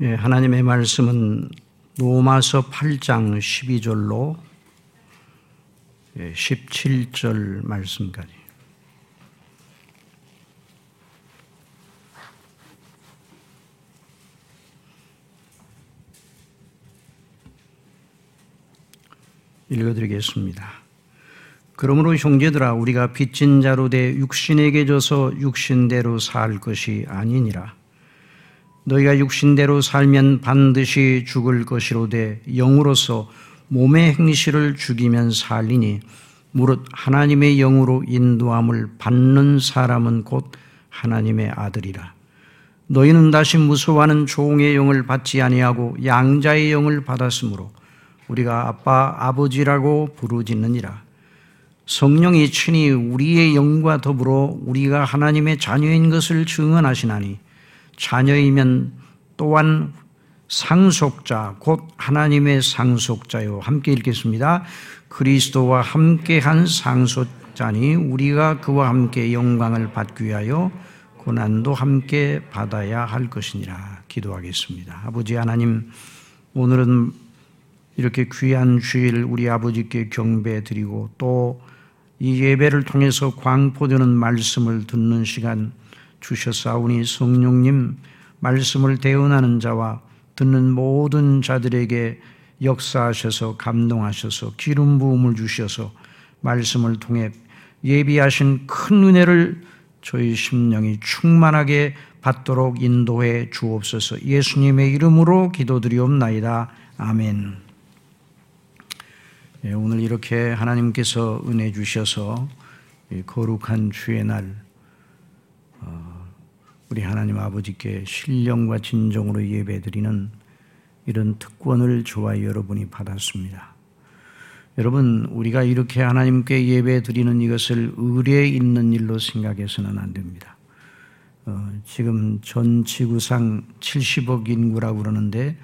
예, 하나님의 말씀은 로마서 8장 12절로 17절 말씀까지. 읽어드리겠습니다. 그러므로 형제들아 우리가 빚진 자로 돼 육신에게 져서 육신대로 살 것이 아니니라. 너희가 육신대로 살면 반드시 죽을 것이로되 영으로서 몸의 행실을 죽이면 살리니 무릇 하나님의 영으로 인도함을 받는 사람은 곧 하나님의 아들이라. 너희는 다시 무서워하는 종의 영을 받지 아니하고 양자의 영을 받았으므로 우리가 아빠 아버지라고 부르짖느니라. 성령이 친히 우리의 영과 더불어 우리가 하나님의 자녀인 것을 증언하시나니 자녀이면 또한 상속자 곧 하나님의 상속자요 함께 읽겠습니다. 그리스도와 함께한 상속자니 우리가 그와 함께 영광을 받기 위하여 고난도 함께 받아야 할 것이니라 기도하겠습니다. 아버지 하나님 오늘은 이렇게 귀한 주일 우리 아버지께 경배 드리고 또 이 예배를 통해서 광포되는 말씀을 듣는 시간 주셨사오니 성령님 말씀을 대언하는 자와 듣는 모든 자들에게 역사하셔서 감동하셔서 기름 부음을 주셔서 말씀을 통해 예비하신 큰 은혜를 저희 심령이 충만하게 받도록 인도해 주옵소서 예수님의 이름으로 기도드리옵나이다. 아멘. 예, 오늘 이렇게 하나님께서 은혜 주셔서 거룩한 주의 날 우리 하나님 아버지께 신령과 진정으로 예배드리는 이런 특권을 저와 여러분이 받았습니다. 여러분, 우리가 이렇게 하나님께 예배 드리는 이것을 의뢰 있는 일로 생각해서는 안 됩니다. 어, 지금 전 지구상 70억 인구라고 그러는데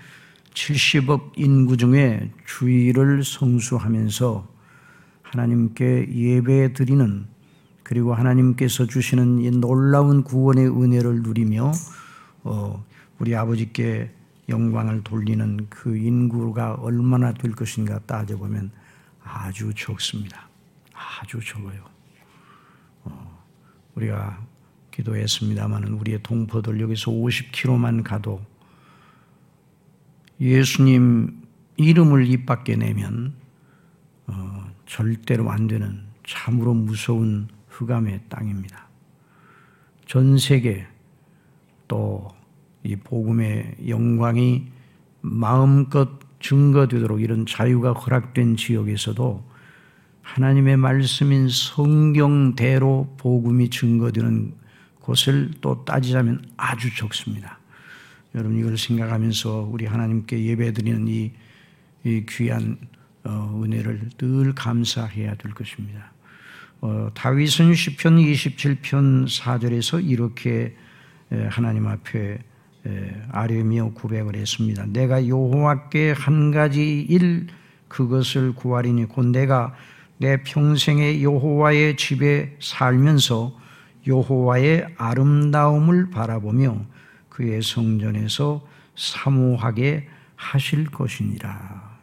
70억 인구 중에 주의를 성수하면서 하나님께 예배 드리는 그리고 하나님께서 주시는 이 놀라운 구원의 은혜를 누리며 어, 우리 아버지께 영광을 돌리는 그 인구가 얼마나 될 것인가 따져보면 아주 적습니다. 아주 적어요. 어, 우리가 기도했습니다마는 우리의 동포들 여기서 50km만 가도 예수님 이름을 입 밖에 내면 어, 절대로 안 되는 참으로 무서운 흑암의 땅입니다. 전 세계 또 이 복음의 영광이 마음껏 증거되도록 이런 자유가 허락된 지역에서도 하나님의 말씀인 성경대로 복음이 증거되는 곳을 또 따지자면 아주 적습니다. 여러분 이걸 생각하면서 우리 하나님께 예배드리는 이, 이 귀한 어, 은혜를 늘 감사해야 될 것입니다. 어, 다윗은 시편 27편 4절에서 이렇게 하나님 앞에 아뢰며 구백을 했습니다. 내가 여호와께 한 가지 일 그것을 구하리니 곧 내가 내 평생에 여호와의 집에 살면서 여호와의 아름다움을 바라보며 그의 성전에서 사모하게 하실 것이니라.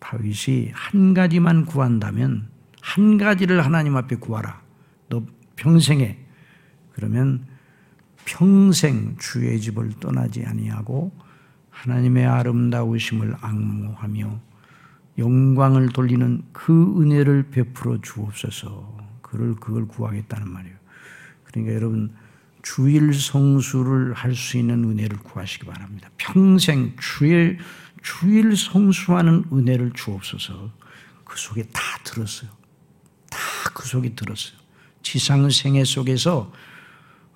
다윗이 한 가지만 구한다면 한 가지를 하나님 앞에 구하라. 너 평생에 그러면 평생 주의 집을 떠나지 아니하고 하나님의 아름다우심을 악모하며 영광을 돌리는 그 은혜를 베풀어 주옵소서. 그를 그걸 구하겠다는 말이에요. 그러니까 여러분 주일 성수를 할 수 있는 은혜를 구하시기 바랍니다. 평생 주일 주일 성수하는 은혜를 주옵소서. 그 속에 다 들었어요. 다그 속에 들었어요. 지상 생애 속에서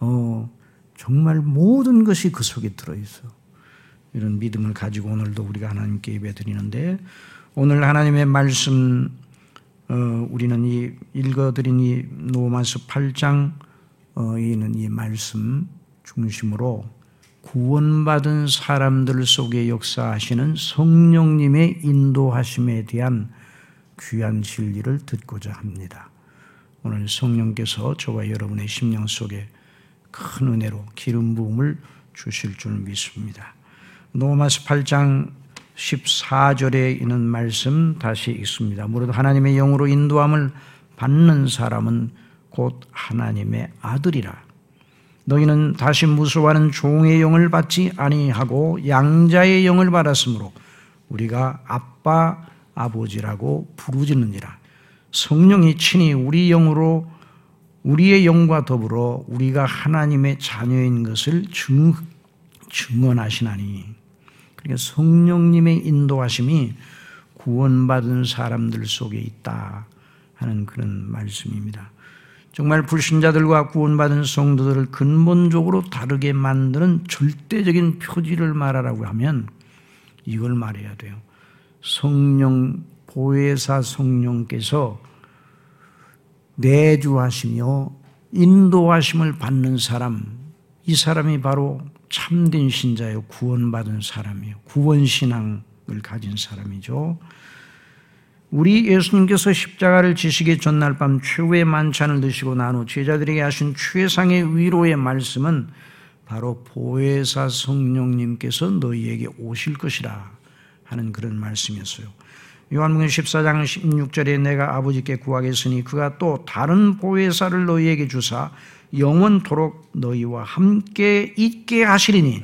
어, 정말 모든 것이 그 속에 들어있어. 이런 믿음을 가지고 오늘도 우리가 하나님께 예배 드리는데 오늘 하나님의 말씀 어, 우리는 이 읽어드린 이 로마서 8장 어, 이는 이 말씀 중심으로 구원받은 사람들 속에 역사하시는 성령님의 인도하심에 대한 귀한 진리를 듣고자 합니다. 오늘 성령께서 저와 여러분의 심령 속에 큰 은혜로 기름 부음을 주실 줄 믿습니다. 로마서 8장 14절에 있는 말씀 다시 읽습니다. 무릇 하나님의 영으로 인도함을 받는 사람은 곧 하나님의 아들이라. 너희는 다시 무서워하는 종의 영을 받지 아니하고 양자의 영을 받았으므로 우리가 아빠 아버지라고 부르짖느니라. 성령이 친히 우리 영으로 우리의 영과 더불어 우리가 하나님의 자녀인 것을 증, 증언하시나니. 그러니까 성령님의 인도하심이 구원받은 사람들 속에 있다 하는 그런 말씀입니다. 정말 불신자들과 구원받은 성도들을 근본적으로 다르게 만드는 절대적인 표지를 말하라고 하면 이걸 말해야 돼요. 성령, 보혜사 성령께서 내주하시며 인도하심을 받는 사람, 이 사람이 바로 참된 신자요 구원받은 사람이에요. 구원신앙을 가진 사람이죠. 우리 예수님께서 십자가를 지시기 전날 밤 최후의 만찬을 드시고 난후 제자들에게 하신 최상의 위로의 말씀은 바로 보혜사 성령님께서 너희에게 오실 것이라 하는 그런 말씀이었어요. 요한복음 14장 16절에 내가 아버지께 구하겠으니 그가 또 다른 보혜사를 너희에게 주사 영원토록 너희와 함께 있게 하시리니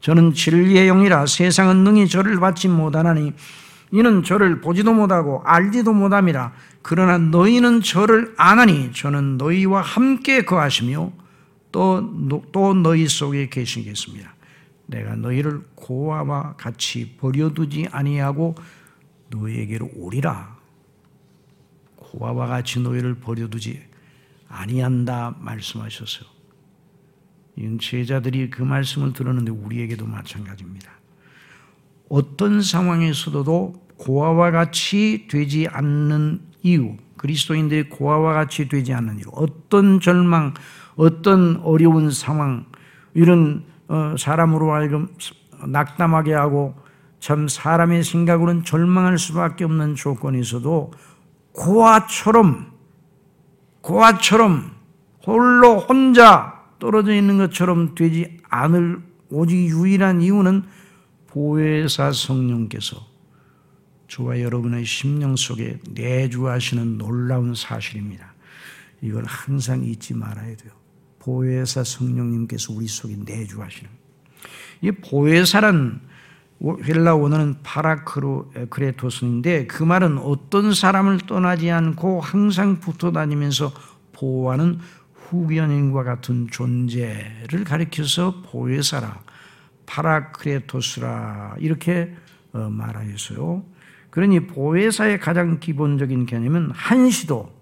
저는 진리의 영이라 세상은 능히 저를 받지 못하나니 이는 저를 보지도 못하고 알지도 못함이라 그러나 너희는 저를 아나니 저는 너희와 함께 거하시며 또, 또 너희 속에 계시겠습니다. 내가 너희를 고아와 같이 버려두지 아니하고 너희에게로 오리라. 고아와 같이 너희를 버려두지 아니한다 말씀하셨어요. 제자들이 그 말씀을 들었는데 우리에게도 마찬가지입니다. 어떤 상황에서도 고아와 같이 되지 않는 이유, 그리스도인들이 고아와 같이 되지 않는 이유, 어떤 절망, 어떤 어려운 상황, 이런 어, 사람으로 하여금 낙담하게 하고 참 사람의 생각으로는 절망할 수밖에 없는 조건이 있어도 고아처럼 고아처럼 홀로 혼자 떨어져 있는 것처럼 되지 않을 오직 유일한 이유는 보혜사 성령께서 저와 여러분의 심령 속에 내주하시는 놀라운 사실입니다. 이걸 항상 잊지 말아야 돼요. 보혜사 성령님께서 우리 속에 내주하시는 이 보혜사란 헬라 원어는 파라크레토스인데 그 말은 어떤 사람을 떠나지 않고 항상 붙어 다니면서 보호하는 후견인과 같은 존재를 가리켜서 보혜사라 파라크레토스라 이렇게 어, 말하였어요. 그러니 보혜사의 가장 기본적인 개념은 한시도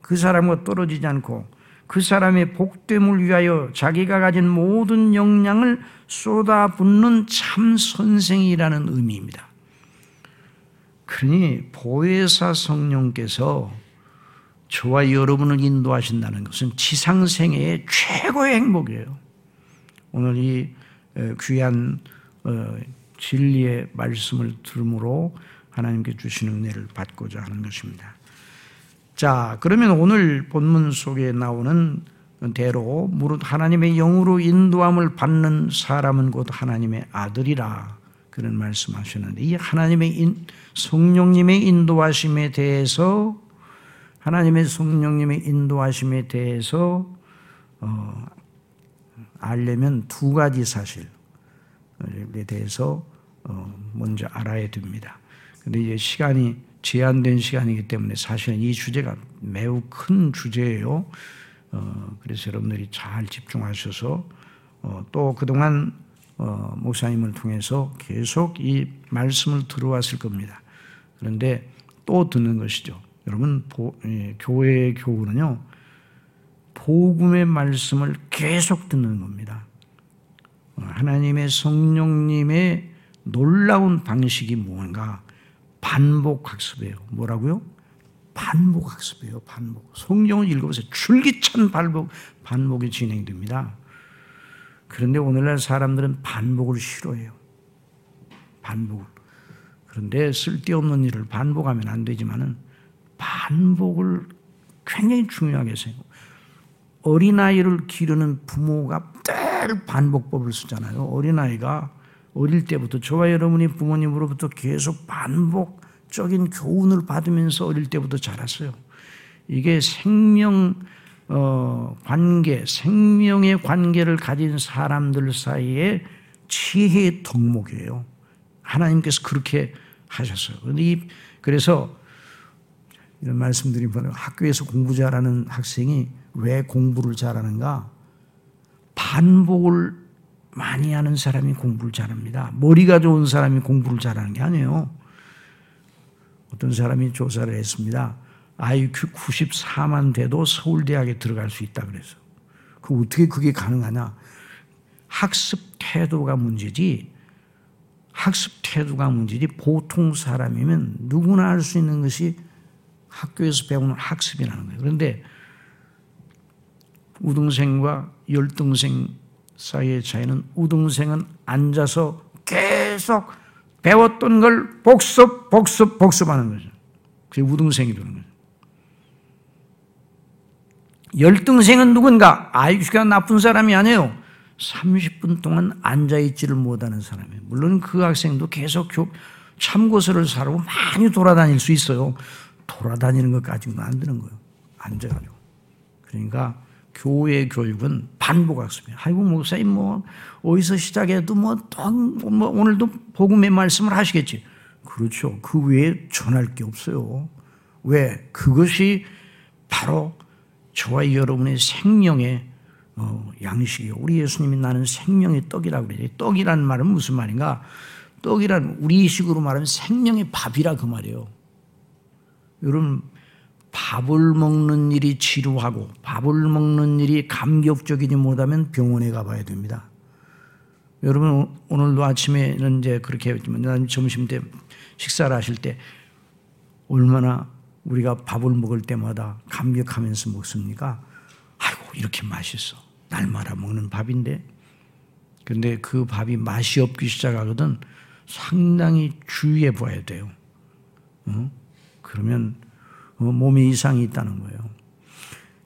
그 사람과 떨어지지 않고 그 사람의 복됨을 위하여 자기가 가진 모든 역량을 쏟아붓는 참 선생이라는 의미입니다. 그러니 보혜사 성령께서 저와 여러분을 인도하신다는 것은 지상생애의 최고의 행복이에요. 오늘 이 귀한 어, 진리의 말씀을 들음으로 하나님께 주시는 은혜를 받고자 하는 것입니다. 자, 그러면 오늘 본문 속에 나오는 대로 무릇 하나님의 영으로 인도함을 받는 사람은 곧 하나님의 아들이라 그런 말씀하셨는데 이 하나님의 인, 성령님의 인도하심에 대해서 하나님의 성령님의 인도하심에 대해서 어, 알려면 두 가지 사실에 대해서 어, 먼저 알아야 됩니다. 근데 이제 시간이 제한된 시간이기 때문에 사실은 이 주제가 매우 큰 주제예요. 어, 그래서 여러분들이 잘 집중하셔서 어, 또 그동안 어, 목사님을 통해서 계속 이 말씀을 들어왔을 겁니다. 그런데 또 듣는 것이죠. 여러분 보, 예, 교회의 교훈은요 복음의 말씀을 계속 듣는 겁니다. 어, 하나님의 성령님의 놀라운 방식이 뭔가 반복 학습이에요. 뭐라고요? 반복 학습이에요. 반복. 성경을 읽어보세요. 줄기찬 반복, 반복이 진행됩니다. 그런데 오늘날 사람들은 반복을 싫어해요. 반복. 그런데 쓸데없는 일을 반복하면 안 되지만은 반복을 굉장히 중요하게 생각. 어린아이를 기르는 부모가 늘 반복법을 쓰잖아요. 어린아이가 어릴 때부터 저와 여러분이 부모님으로부터 계속 반복 적인 교훈을 받으면서 어릴 때부터 자랐어요. 이게 생명 어, 관계, 생명의 관계를 가진 사람들 사이에 지혜의 덕목이에요. 하나님께서 그렇게 하셨어요. 그래서 이런 말씀드리면 학교에서 공부 잘하는 학생이 왜 공부를 잘하는가? 반복을 많이 하는 사람이 공부를 잘합니다. 머리가 좋은 사람이 공부를 잘하는 게 아니에요. 어떤 사람이 조사를 했습니다. IQ 94만 돼도 서울대학에 들어갈 수 있다 그래서. 그 어떻게 그게 가능하냐? 학습 태도가 문제지. 학습 태도가 문제지. 보통 사람이면 누구나 할 수 있는 것이 학교에서 배우는 학습이라는 거예요. 그런데 우등생과 열등생 사이의 차이는 우등생은 앉아서 계속 배웠던 걸 복습, 복습, 복습하는 거죠. 그게 우등생이 되는 거죠. 열등생은 누군가? IQ가 나쁜 사람이 아니에요. 30분 동안 앉아있지를 못하는 사람이에요. 물론 그 학생도 계속 참고서를 사라고 많이 돌아다닐 수 있어요. 돌아다니는 것 가지고는 안 되는 거예요. 앉아가지고. 그러니까 교회 교육은 반복학습이에요. 아이고 목사님 뭐 어디서 시작해도 뭐, 또, 뭐 오늘도 복음의 말씀을 하시겠지. 그렇죠. 그 외에 전할 게 없어요. 왜? 그것이 바로 저와 여러분의 생명의 어, 양식이요. 우리 예수님이 나는 생명의 떡이라고 그래요. 떡이라는 말은 무슨 말인가? 떡이란 우리식으로 말하면 생명의 밥이라 그 말이에요. 여러분 밥을 먹는 일이 지루하고 밥을 먹는 일이 감격적이지 못하면 병원에 가봐야 됩니다. 여러분 오늘도 아침에는 이제 그렇게 했지만 점심 때 식사를 하실 때 얼마나 우리가 밥을 먹을 때마다 감격하면서 먹습니까? 아이고 이렇게 맛있어. 날마다 먹는 밥인데 근데 그 밥이 맛이 없기 시작하거든 상당히 주의해 봐야 돼요. 어? 그러면 어, 몸에 이상이 있다는 거예요.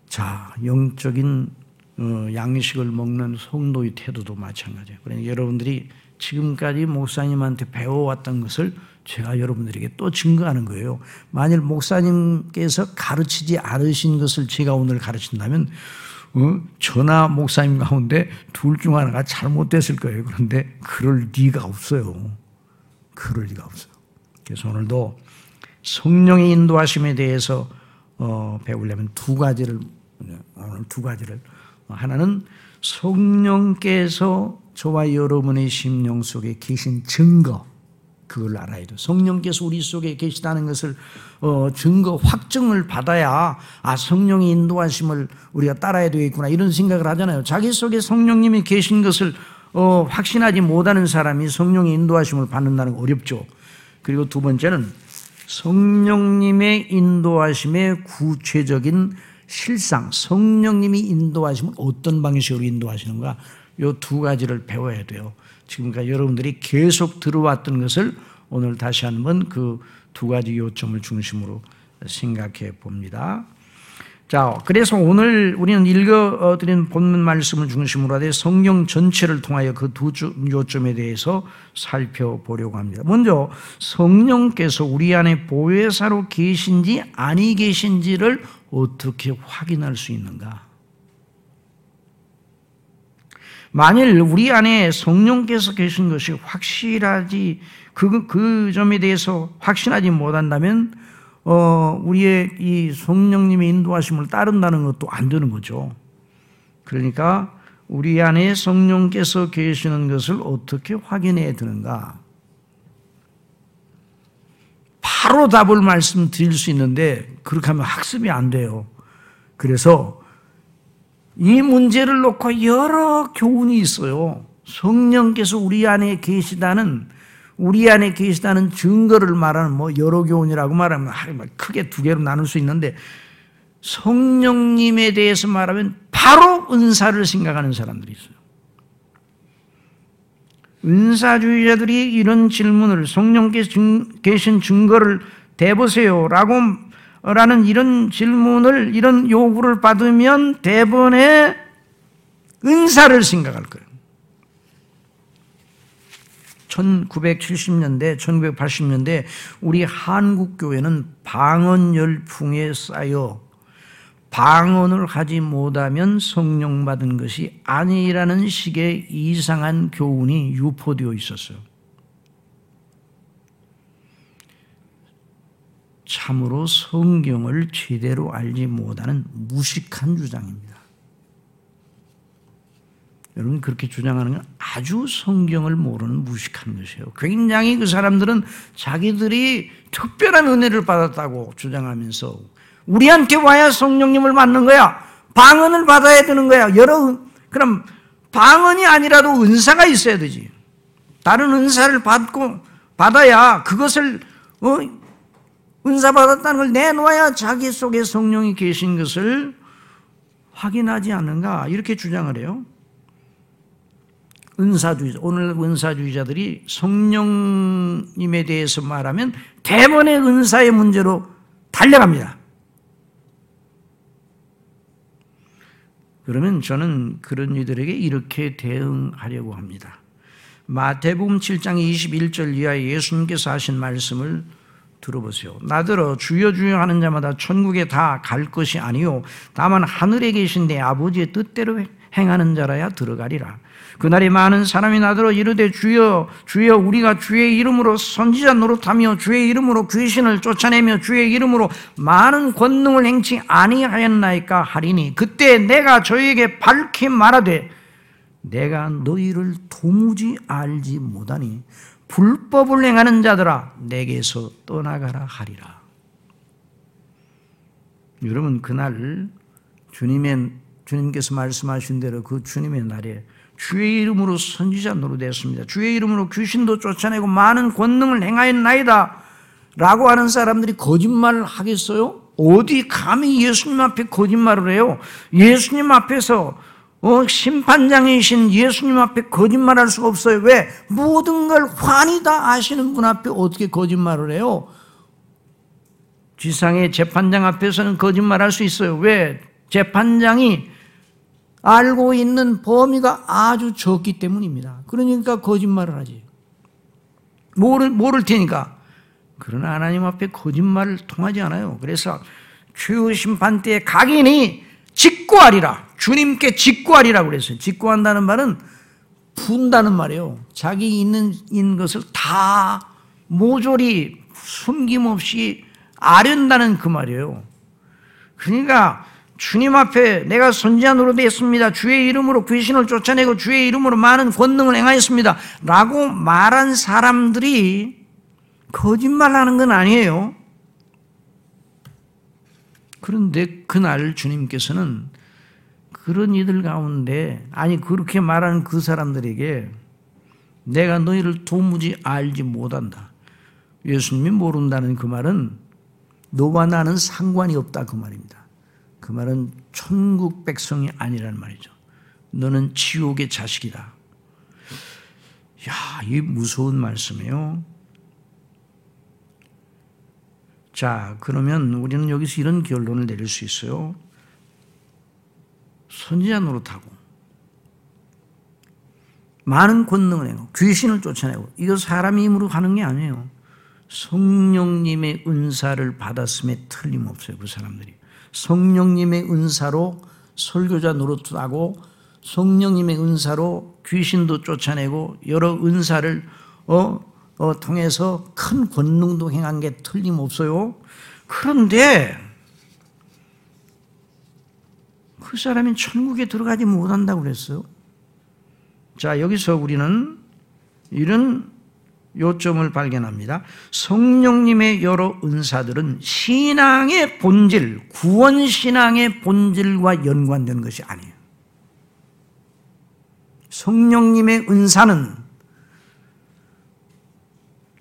자, 영적인 어, 양식을 먹는 성도의 태도도 마찬가지예요. 그러니까 여러분들이 지금까지 목사님한테 배워왔던 것을 제가 여러분들에게 또 증거하는 거예요. 만일 목사님께서 가르치지 않으신 것을 제가 오늘 가르친다면 어? 저나 목사님 가운데 둘 중 하나가 잘못됐을 거예요. 그런데 그럴 리가 없어요. 그럴 리가 없어요. 그래서 오늘도 성령의 인도하심에 대해서 어, 배우려면 두 가지를 오늘 두 가지를 하나는 성령께서 저와 여러분의 심령 속에 계신 증거 그걸 알아야 돼. 성령께서 우리 속에 계시다는 것을 어, 증거 확증을 받아야 아 성령의 인도하심을 우리가 따라야 되겠구나 이런 생각을 하잖아요. 자기 속에 성령님이 계신 것을 어, 확신하지 못하는 사람이 성령의 인도하심을 받는다는 거 어렵죠. 그리고 두 번째는 성령님의 인도하심의 구체적인 실상, 성령님이 인도하시면 어떤 방식으로 인도하시는가, 이두 가지를 배워야 돼요. 지금까지 여러분들이 계속 들어왔던 것을 오늘 다시 한번 그 두 가지 요점을 중심으로 생각해 봅니다. 자, 그래서 오늘 우리는 읽어드린 본문 말씀을 중심으로 하되 성경 전체를 통하여 그 두 요점에 대해서 살펴보려고 합니다. 먼저 성령께서 우리 안에 보혜사로 계신지 아니 계신지를 어떻게 확인할 수 있는가? 만일 우리 안에 성령께서 계신 것이 확실하지 그, 그 점에 대해서 확신하지 못한다면 어, 우리의 이 성령님의 인도하심을 따른다는 것도 안 되는 거죠. 그러니까 우리 안에 성령께서 계시는 것을 어떻게 확인해야 되는가? 바로 답을 말씀드릴 수 있는데 그렇게 하면 학습이 안 돼요. 그래서 이 문제를 놓고 여러 교훈이 있어요. 성령께서 우리 안에 계시다는 우리 안에 계시다는 증거를 말하는 뭐 여러 교훈이라고 말하면 크게 두 개로 나눌 수 있는데 성령님에 대해서 말하면 바로 은사를 생각하는 사람들이 있어요. 은사주의자들이 이런 질문을 성령께서 계신 증거를 대보세요 라고 라는 이런 질문을, 이런 요구를 받으면 대번에 은사를 생각할 거예요. 1970년대, 1980년대 우리 한국 교회는 방언 열풍에 쌓여 방언을 하지 못하면 성령 받은 것이 아니라는 식의 이상한 교훈이 유포되어 있었어요. 참으로 성경을 제대로 알지 못하는 무식한 주장입니다. 여러분 그렇게 주장하는 건 아주 성경을 모르는 무식한 것이에요. 굉장히 그 사람들은 자기들이 특별한 은혜를 받았다고 주장하면서 우리한테 와야 성령님을 받는 거야. 방언을 받아야 되는 거야. 여러 그럼 방언이 아니라도 은사가 있어야 되지. 다른 은사를 받고 받아야 그것을 어, 은사 받았다는 걸 내놓아야 자기 속에 성령이 계신 것을 확인하지 않는가 이렇게 주장을 해요. 은사주의 오늘 은사주의자들이 성령님에 대해서 말하면 대번의 은사의 문제로 달려갑니다. 그러면 저는 그런 이들에게 이렇게 대응하려고 합니다. 마태복음 7장 21절 이하에 예수님께서 하신 말씀을 들어보세요. 나더러 주여 주여 하는 자마다 천국에 다 갈 것이 아니요 다만 하늘에 계신 내 아버지의 뜻대로 행하는 자라야 들어가리라. 그날에 많은 사람이 나더러 이르되 주여 주여 우리가 주의 이름으로 선지자 노릇하며 주의 이름으로 귀신을 쫓아내며 주의 이름으로 많은 권능을 행치 아니하였나이까 하리니 그때 내가 저에게 밝히 말하되 내가 너희를 도무지 알지 못하니 불법을 행하는 자들아 내게서 떠나가라 하리라. 여러분 그날 주님의 주님께서 말씀하신 대로 그 주님의 날에 주의 이름으로 선지자 노릇했습니다. 주의 이름으로 귀신도 쫓아내고 많은 권능을 행하였나이다. 라고 하는 사람들이 거짓말을 하겠어요? 어디 감히 예수님 앞에 거짓말을 해요? 예수님 앞에서 어, 심판장이신 예수님 앞에 거짓말할 수가 없어요. 왜? 모든 걸 환히 다 아시는 분 앞에 어떻게 거짓말을 해요? 지상의 재판장 앞에서는 거짓말할 수 있어요. 왜? 재판장이 알고 있는 범위가 아주 적기 때문입니다. 그러니까 거짓말을 하지. 모를, 모를 테니까. 그러나 하나님 앞에 거짓말을 통하지 않아요. 그래서 최후 심판 때 각인이 직구하리라. 주님께 직구하리라 그랬어요. 직구한다는 말은 푼다는 말이에요. 자기 있는, 있는 것을 다 모조리 숨김없이 아련다는 그 말이에요. 그러니까 주님 앞에 내가 선지자 노릇했습니다. 주의 이름으로 귀신을 쫓아내고 주의 이름으로 많은 권능을 행하였습니다. 라고 말한 사람들이 거짓말하는 건 아니에요. 그런데 그날 주님께서는 그런 이들 가운데 아니 그렇게 말하는 그 사람들에게 내가 너희를 도무지 알지 못한다. 예수님이 모른다는 그 말은 너와 나는 상관이 없다 그 말입니다. 그 말은 천국 백성이 아니란 말이죠. 너는 지옥의 자식이다. 야, 이 무서운 말씀이에요. 자, 그러면 우리는 여기서 이런 결론을 내릴 수 있어요. 선지자 노릇하고, 많은 권능을 해고 귀신을 쫓아내고, 이거 사람이 힘으로 하는 게 아니에요. 성령님의 은사를 받았음에 틀림없어요, 그 사람들이. 성령님의 은사로 설교자 노릇하고 성령님의 은사로 귀신도 쫓아내고 여러 은사를 어, 어, 통해서 큰 권능도 행한 게 틀림없어요. 그런데 그 사람이 천국에 들어가지 못한다고 그랬어요. 자, 여기서 우리는 이런 요점을 발견합니다. 성령님의 여러 은사들은 신앙의 본질, 구원 신앙의 본질과 연관된 것이 아니에요. 성령님의 은사는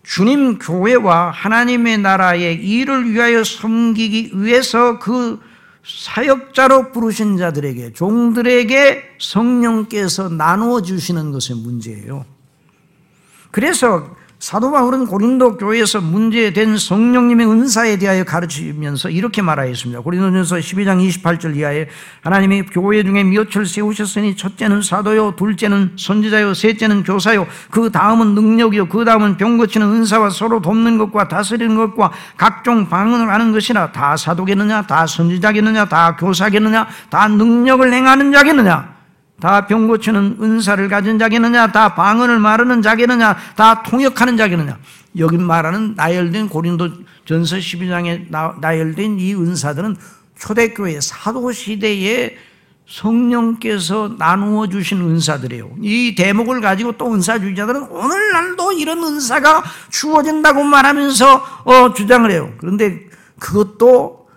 주님 교회와 하나님의 나라의 일을 위하여 섬기기 위해서 그 사역자로 부르신 자들에게, 종들에게 성령께서 나누어 주시는 것의 문제예요. 그래서 사도 바울은 고린도 교회에서 문제된 성령님의 은사에 대하여 가르치면서 이렇게 말하였습니다. 고린도전서 12장 28절 이하에 하나님이 교회 중에 몇을 세우셨으니 첫째는 사도요, 둘째는 선지자요, 셋째는 교사요, 그 다음은 능력이요, 그 다음은 병 고치는 은사와 서로 돕는 것과 다스리는 것과 각종 방언을 하는 것이나 다 사도겠느냐, 다 선지자겠느냐, 다 교사겠느냐, 다 능력을 행하는 자겠느냐. 다 병 고치는 은사를 가진 자겠느냐? 다 방언을 말하는 자겠느냐? 다 통역하는 자겠느냐? 여기 말하는 나열된 고린도 전서 12장에 나열된 이 은사들은 초대교회 사도시대에 성령께서 나누어 주신 은사들이에요. 이 대목을 가지고 또 은사주의자들은 오늘날도 이런 은사가 주어진다고 말하면서 어, 주장을 해요. 그런데 그것도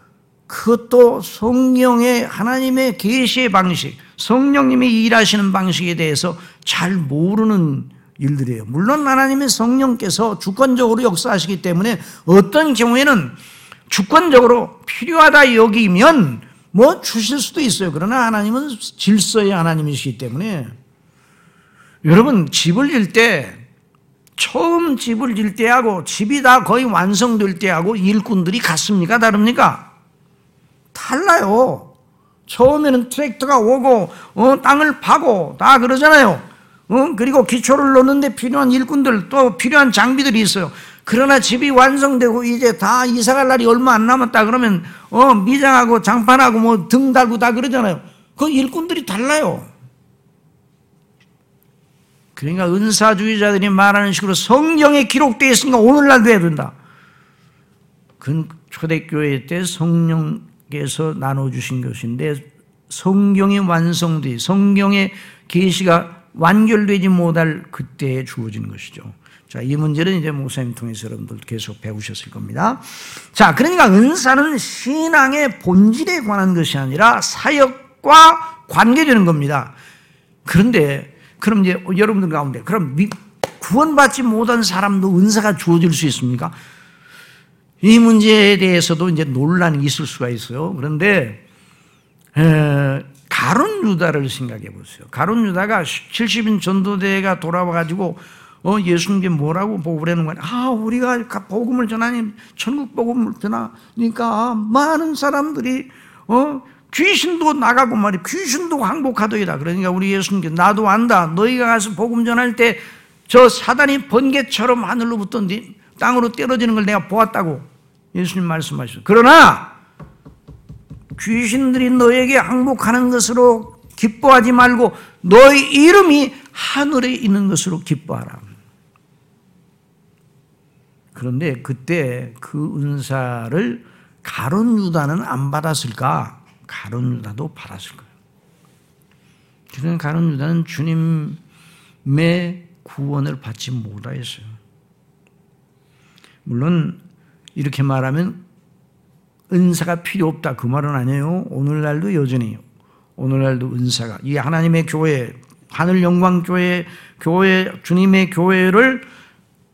그것도 성령의 하나님의 계시의 방식, 성령님이 일하시는 방식에 대해서 잘 모르는 일들이에요. 물론 하나님의 성령께서 주권적으로 역사하시기 때문에 어떤 경우에는 주권적으로 필요하다 여기면 뭐 주실 수도 있어요. 그러나 하나님은 질서의 하나님이시기 때문에 여러분 집을 질 때 처음 집을 질 때 하고 집이 다 거의 완성될 때 하고 일꾼들이 같습니까? 다릅니까? 달라요. 처음에는 트랙터가 오고 어, 땅을 파고 다 그러잖아요. 어? 그리고 기초를 놓는데 필요한 일꾼들 또 필요한 장비들이 있어요. 그러나 집이 완성되고 이제 다 이사갈 날이 얼마 안 남았다 그러면 어, 미장하고 장판하고 뭐 등 달고 다 그러잖아요. 그 일꾼들이 달라요. 그러니까 은사주의자들이 말하는 식으로 성경에 기록되어 있으니까 오늘날도 해야 된다. 그 초대교회 때 성령 께서 나눠주신 것인데 성경이 완성돼 성경의 계시가 완결되지 못할 그때에 주어진 것이죠. 자, 이 문제는 이제 목사님 통해서 여러분들 계속 배우셨을 겁니다. 자, 그러니까 은사는 신앙의 본질에 관한 것이 아니라 사역과 관계되는 겁니다. 그런데, 그럼 이제 여러분들 가운데, 그럼 구원받지 못한 사람도 은사가 주어질 수 있습니까? 이 문제에 대해서도 이제 논란이 있을 수가 있어요. 그런데 에, 가론 유다를 생각해 보세요. 가론 유다가 70인 전도대가 돌아와 가지고 어, 예수님께 뭐라고 하는 거야? 아, 우리가 복음을 전하니 천국 복음을 전하니까 많은 사람들이 어, 귀신도 나가고 말이 귀신도 항복하더이다. 그러니까 우리 예수님께 나도 안다. 너희가 가서 복음 전할 때 저 사단이 번개처럼 하늘로부터 땅으로 떨어지는 걸 내가 보았다고. 예수님 말씀하셨어요. 그러나 귀신들이 너에게 항복하는 것으로 기뻐하지 말고 너의 이름이 하늘에 있는 것으로 기뻐하라. 그런데 그때 그 은사를 가론 유다는 안 받았을까? 가론 유다도 받았을 거예요. 그러나 가론 유다는 주님의 구원을 받지 못하였어요. 물론 이렇게 말하면 은사가 필요 없다. 그 말은 아니에요. 오늘날도 여전히 오늘날도 은사가. 이 하나님의 교회 하늘 영광 교회 교회 주님의 교회를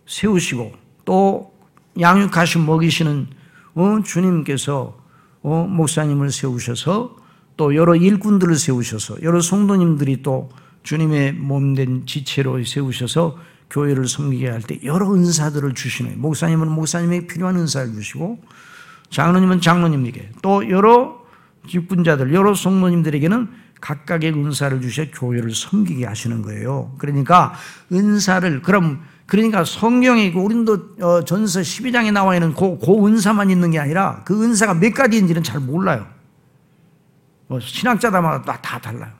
세우시고 또 양육하시 먹이시는 어, 주님께서 어, 목사님을 세우셔서 또 여러 일꾼들을 세우셔서 여러 성도님들이 또 주님의 몸된 지체로 세우셔서 교회를 섬기게 할 때 여러 은사들을 주시는 목사님은 목사님에게 필요한 은사를 주시고 장로님은 장로님에게 또 여러 직분자들 여러 성도님들에게는 각각의 은사를 주셔 교회를 섬기게 하시는 거예요. 그러니까 은사를 그럼 그러니까 성경에 우린도 어, 전서 12장에 나와 있는 그, 그 은사만 있는 게 아니라 그 은사가 몇 가지인지는 잘 몰라요. 뭐 신학자마다 다 달라요.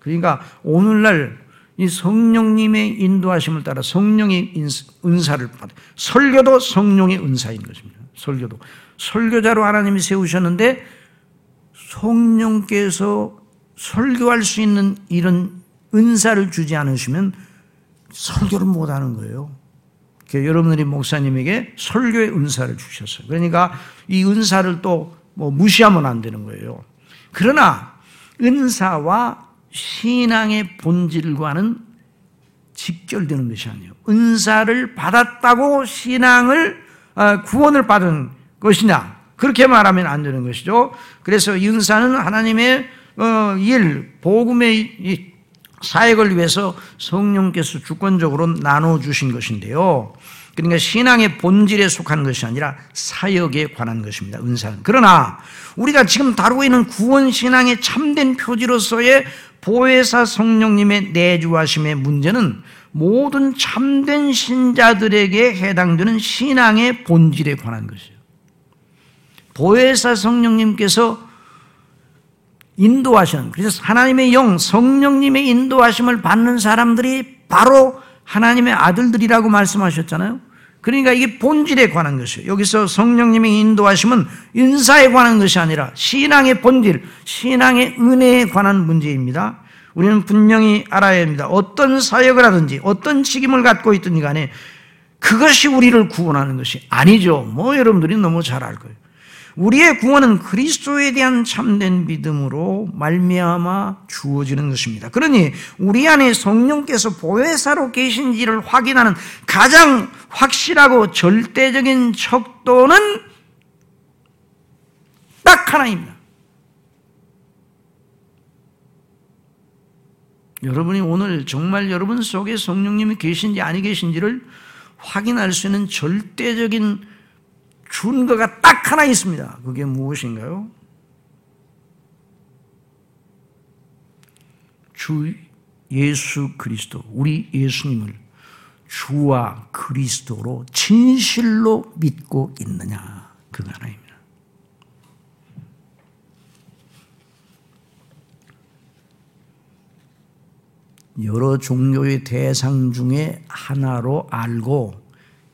그러니까 오늘날 이 성령님의 인도하심을 따라 성령의 은사를 받아. 설교도 성령의 은사인 것입니다. 설교도. 설교자로 하나님이 세우셨는데 성령께서 설교할 수 있는 이런 은사를 주지 않으시면 설교를 못 하는 거예요. 여러분들이 목사님에게 설교의 은사를 주셨어요. 그러니까 이 은사를 또 뭐 무시하면 안 되는 거예요. 그러나 은사와 신앙의 본질과는 직결되는 것이 아니에요. 은사를 받았다고 신앙을 아, 구원을 받은 것이냐 그렇게 말하면 안 되는 것이죠. 그래서 은사는 하나님의 어, 일, 복음의 사역을 위해서 성령께서 주권적으로 나눠 주신 것인데요. 그러니까 신앙의 본질에 속한 것이 아니라 사역에 관한 것입니다. 은사는. 그러나 우리가 지금 다루고 있는 구원 신앙의 참된 표지로서의 보혜사 성령님의 내주하심의 문제는 모든 참된 신자들에게 해당되는 신앙의 본질에 관한 것이에요. 보혜사 성령님께서 인도하시는 그래서 하나님의 영 성령님의 인도하심을 받는 사람들이 바로 하나님의 아들들이라고 말씀하셨잖아요. 그러니까 이게 본질에 관한 것이에요. 여기서 성령님의 인도하심은 인사에 관한 것이 아니라 신앙의 본질, 신앙의 은혜에 관한 문제입니다. 우리는 분명히 알아야 합니다. 어떤 사역을 하든지 어떤 책임을 갖고 있든지 간에 그것이 우리를 구원하는 것이 아니죠. 뭐 여러분들이 너무 잘 알 거예요. 우리의 구원은 그리스도에 대한 참된 믿음으로 말미암아 주어지는 것입니다. 그러니 우리 안에 성령께서 보혜사로 계신지를 확인하는 가장 확실하고 절대적인 척도는 딱 하나입니다. 여러분이 오늘 정말 여러분 속에 성령님이 계신지 아니 계신지를 확인할 수 있는 절대적인 준거가 딱 하나 있습니다. 그게 무엇인가요? 주 예수 그리스도, 우리 예수님을 주와 그리스도로 진실로 믿고 있느냐. 그거 하나입니다. 여러 종교의 대상 중에 하나로 알고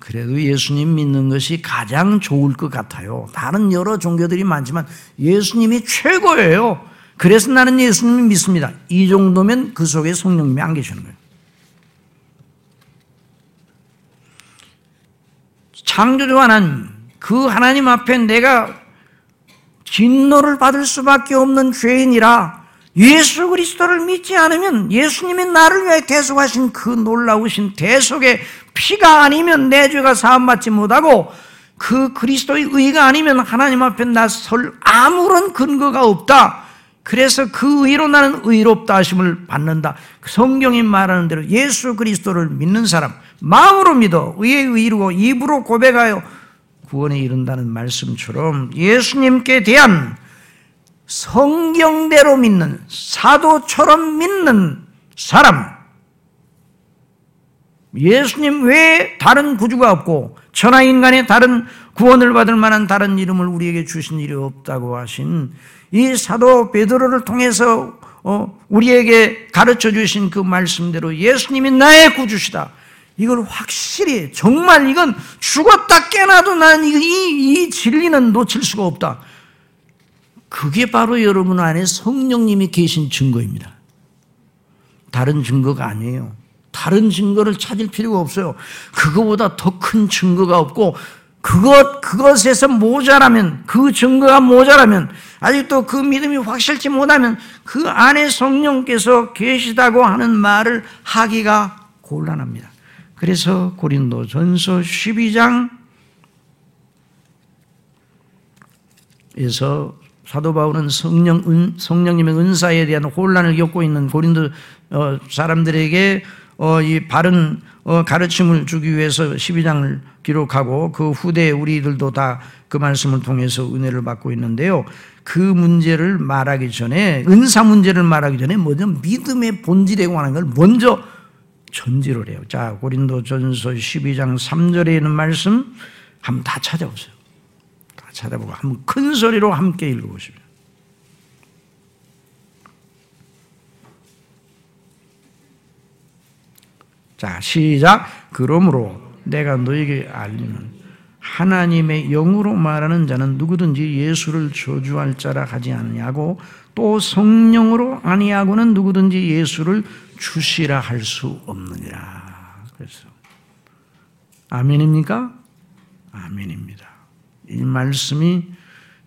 그래도 예수님 믿는 것이 가장 좋을 것 같아요. 다른 여러 종교들이 많지만 예수님이 최고예요. 그래서 나는 예수님을 믿습니다. 이 정도면 그 속에 성령님이 안 계시는 거예요. 창조주 하나님, 그 하나님 앞에 내가 진노를 받을 수밖에 없는 죄인이라 예수 그리스도를 믿지 않으면 예수님이 나를 위해 대속하신 그 놀라우신 대속의 피가 아니면 내 죄가 사함받지 못하고 그 그리스도의 의가 아니면 하나님 앞에 나 설 아무런 근거가 없다. 그래서 그 의로 나는 의롭다 하심을 받는다. 성경이 말하는 대로 예수 그리스도를 믿는 사람, 마음으로 믿어 의에 의이루고 입으로 고백하여 구원에 이른다는 말씀처럼 예수님께 대한 성경대로 믿는 사도처럼 믿는 사람 예수님 외에 다른 구주가 없고 천하 인간의 다른 구원을 받을 만한 다른 이름을 우리에게 주신 일이 없다고 하신 이 사도 베드로를 통해서 어, 우리에게 가르쳐 주신 그 말씀대로 예수님이 나의 구주시다. 이걸 확실히 정말 이건 죽었다 깨나도 나는 이, 이 진리는 놓칠 수가 없다. 그게 바로 여러분 안에 성령님이 계신 증거입니다. 다른 증거가 아니에요. 다른 증거를 찾을 필요가 없어요. 그거보다 더 큰 증거가 없고 그것 그것에서 모자라면 그 증거가 모자라면 아직도 그 믿음이 확실치 못하면 그 안에 성령께서 계시다고 하는 말을 하기가 곤란합니다. 그래서 고린도전서 12장 에서 사도 바울은 성령 은, 성령님의 은사에 대한 혼란을 겪고 있는 고린도 어, 사람들에게 어, 이 바른 어, 가르침을 주기 위해서 12장을 기록하고 그 후대 우리들도 다 그 말씀을 통해서 은혜를 받고 있는데요. 그 문제를 말하기 전에 은사 문제를 말하기 전에 먼저 믿음의 본질에 관한 걸 먼저 전지를 해요. 자, 고린도전서 12장 3절에 있는 말씀 한번 다 찾아보세요. 찾아보고 한번 큰 소리로 함께 읽어보십시오. 자, 시작. 그러므로 내가 너에게 알리는 하나님의 영으로 말하는 자는 누구든지 예수를 저주할 자라 하지 않냐고 또 성령으로 아니하고는 누구든지 예수를 주시라 할 수 없느니라. 그래서 아멘입니까? 아멘입니다. 이 말씀이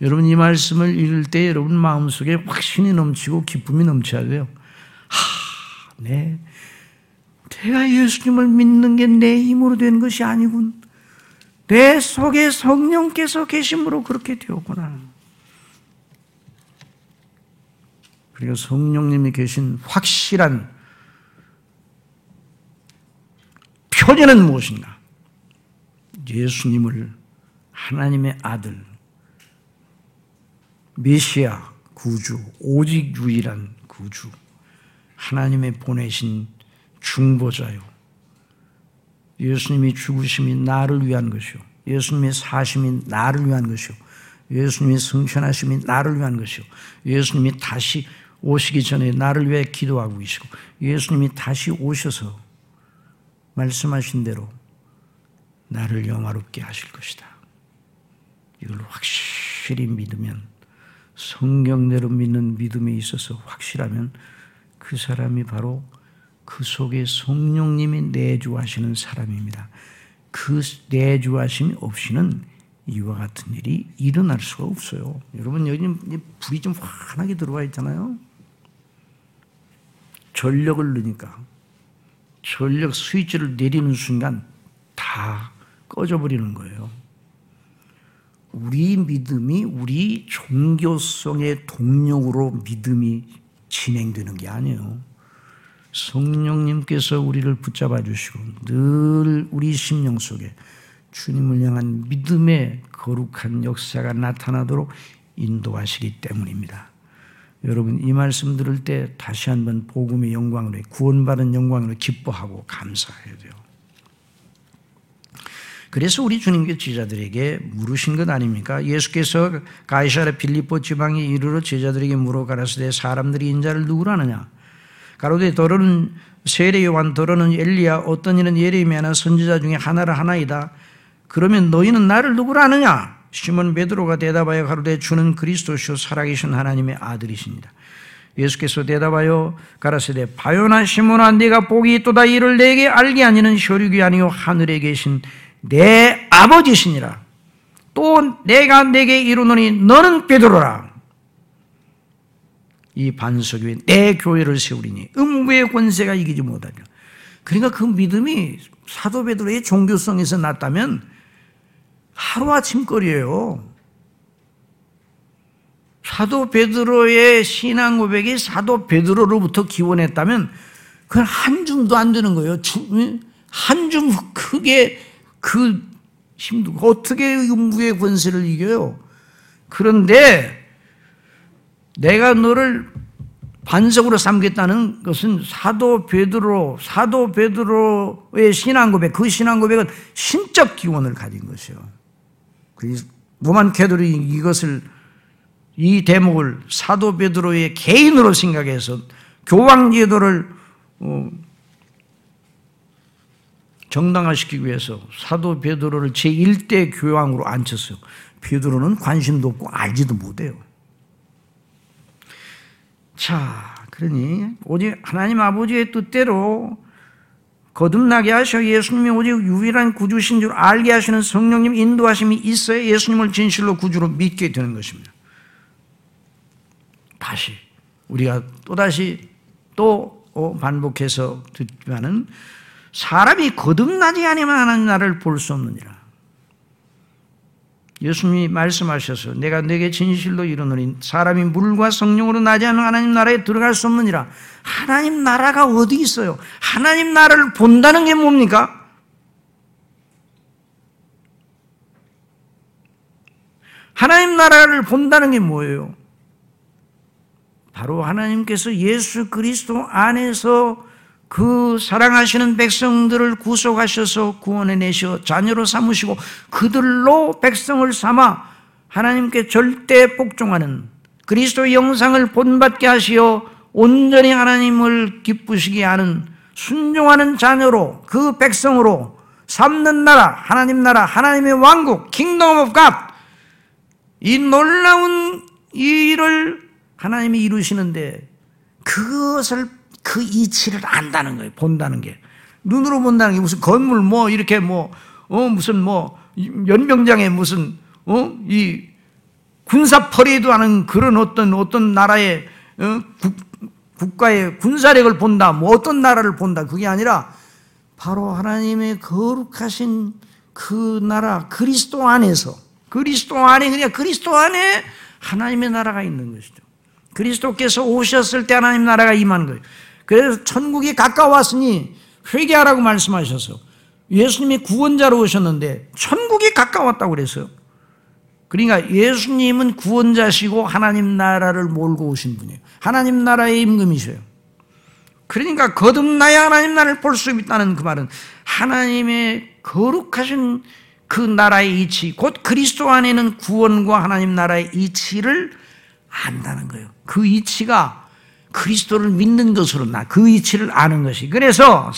여러분 이 말씀을 읽을 때 여러분 마음속에 확신이 넘치고 기쁨이 넘쳐야 돼요. 하, 네. 내가 예수님을 믿는 게 내 힘으로 된 것이 아니군. 내 속에 성령께서 계심으로 그렇게 되었구나. 그리고 성령님이 계신 확실한 표현은 무엇인가? 예수님을 하나님의 아들, 메시아, 구주, 오직 유일한 구주, 하나님의 보내신 중보자요. 예수님이 죽으심이 나를 위한 것이요. 예수님의 사심이 나를 위한 것이요. 예수님의 승천하심이 나를 위한 것이요. 예수님이 다시 오시기 전에 나를 위해 기도하고 계시고 예수님이 다시 오셔서 말씀하신 대로 나를 영화롭게 하실 것이다. 이걸 확실히 믿으면 성경대로 믿는 믿음에 있어서 확실하면 그 사람이 바로 그 속에 성령님이 내주하시는 사람입니다. 그 내주하심이 없이는 이와 같은 일이 일어날 수가 없어요. 여러분 여기 불이 좀 환하게 들어와 있잖아요. 전력을 넣으니까 전력 스위치를 내리는 순간 다 꺼져버리는 거예요. 우리 믿음이 우리 종교성의 동력으로 믿음이 진행되는 게 아니에요. 성령님께서 우리를 붙잡아 주시고 늘 우리 심령 속에 주님을 향한 믿음의 거룩한 역사가 나타나도록 인도하시기 때문입니다. 여러분 이 말씀 들을 때 다시 한번 복음의 영광으로 구원받은 영광으로 기뻐하고 감사해야 돼요. 그래서 우리 주님께 제자들에게 물으신 것 아닙니까? 예수께서 가이사라 빌립보 지방에 이르러 제자들에게 물어 가라사대 사람들이 인자를 누구라느냐? 가로되 더러는 세례 요한 더러는 엘리야 어떤 이는 예레미야나 선지자 중에 하나를 하나이다. 그러면 너희는 나를 누구라느냐? 시몬 베드로가 대답하여 가로되 주는 그리스도시요 살아계신 하나님의 아들이십니다. 예수께서 대답하여 가라사대 바요나 시몬아 네가 복이 있도다 이를 내게 알게 아니는 혈육이 아니요 하늘에 계신 내 아버지시니라. 또 내가 내게 이루노니 너는 베드로라. 이 반석 위에 내 교회를 세우리니 음부의 권세가 이기지 못하리라. 그러니까 그 믿음이 사도 베드로의 종교성에서 났다면 하루아침거리예요. 사도 베드로의 신앙 고백이 사도 베드로로부터 기원했다면 그건 한 줌도 안 되는 거예요. 한 줌 크게 그 힘도 어떻게 음부의 권세를 이겨요? 그런데 내가 너를 반석으로 삼겠다는 것은 사도 베드로, 사도 베드로의 신앙 고백, 그 신앙 고백은 신적 기원을 가진 것이요. 로만 캐돌이 이것을 이 대목을 사도 베드로의 개인으로 생각해서 교황 제도를 어, 정당화시키기 위해서 사도 베드로를 제1대 교황으로 앉혔어요. 베드로는 관심도 없고 알지도 못해요. 자, 그러니 오직 하나님 아버지의 뜻대로 거듭나게 하셔 예수님이 오직 유일한 구주신 줄 알게 하시는 성령님 인도하심이 있어야 예수님을 진실로 구주로 믿게 되는 것입니다. 다시 우리가 또다시 또 어, 반복해서 듣지만은 사람이 거듭나지 아니면 하나님 나를 볼 수 없느니라. 예수님이 말씀하셔서 내가 내게 진실로 이르노니 사람이 물과 성령으로 나지 않는 하나님 나라에 들어갈 수 없느니라. 하나님 나라가 어디 있어요? 하나님 나라를 본다는 게 뭡니까? 하나님 나라를 본다는 게 뭐예요? 바로 하나님께서 예수 그리스도 안에서 그 사랑하시는 백성들을 구속하셔서 구원해 내셔 자녀로 삼으시고 그들로 백성을 삼아 하나님께 절대 복종하는 그리스도의 형상을 본받게 하시어 온전히 하나님을 기쁘시게 하는 순종하는 자녀로 그 백성으로 삼는 나라 하나님 나라 하나님의 왕국 Kingdom of God이 놀라운 일을 하나님이 이루시는데 그것을 그 이치를 안다는 거예요. 본다는 게. 눈으로 본다는 게 무슨 건물 뭐 이렇게 뭐, 어, 무슨 뭐, 연병장에 무슨, 어, 이 군사 퍼레이드 하는 그런 어떤, 어떤 나라의, 어, 국, 국가의 군사력을 본다, 뭐 어떤 나라를 본다, 그게 아니라 바로 하나님의 거룩하신 그 나라, 그리스도 안에서, 그리스도 안에, 그냥 그리스도 안에 하나님의 나라가 있는 것이죠. 그리스도께서 오셨을 때 하나님 나라가 임한 거예요. 그래서 천국이 가까웠으니 회개하라고 말씀하셔서 예수님이 구원자로 오셨는데 천국이 가까웠다고 그랬어요. 그러니까 예수님은 구원자시고 하나님 나라를 몰고 오신 분이에요. 하나님 나라의 임금이셔요. 그러니까 거듭나야 하나님 나라를 볼 수 있다는 그 말은 하나님의 거룩하신 그 나라의 이치, 곧 그리스도 안에는 구원과 하나님 나라의 이치를 안다는 거예요. 그 이치가 그리스도를 믿는 것으로 나, 그 이치를 아는 것이. 그래서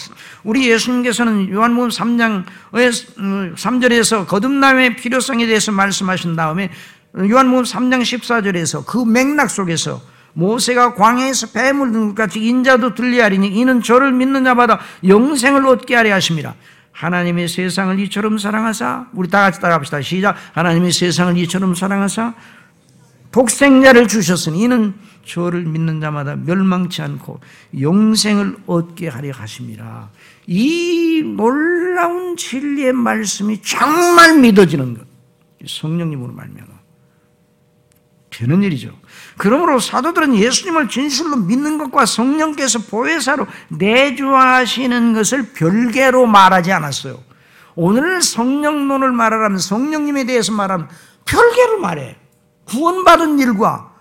우리 예수님께서는 요한복음 3장 3절에서 거듭남의 필요성에 대해서 말씀하신 다음에 요한복음 3장 14절에서 그 맥락 속에서 모세가 광야에서 뱀을 든 것 같이 인자도 들리하리니 이는 저를 믿는 자마다 영생을 얻게 하려 하심이라. 하나님의 세상을 이처럼 사랑하사 우리 다 같이 따라합시다. 시작. 하나님의 세상을 이처럼 사랑하사 독생자를 주셨으니 이는 저를 믿는 자마다 멸망치 않고 영생을 얻게 하려 하심이라. 이 놀라운 진리의 말씀이 정말 믿어지는 것. 성령님으로 말미암아 되는 일이죠. 그러므로 사도들은 예수님을 진실로 믿는 것과 성령께서 보혜사로 내주하시는 것을 별개로 말하지 않았어요. 오늘 성령론을 말하라면 성령님에 대해서 말하면 별개로 말해. 구원받은 일과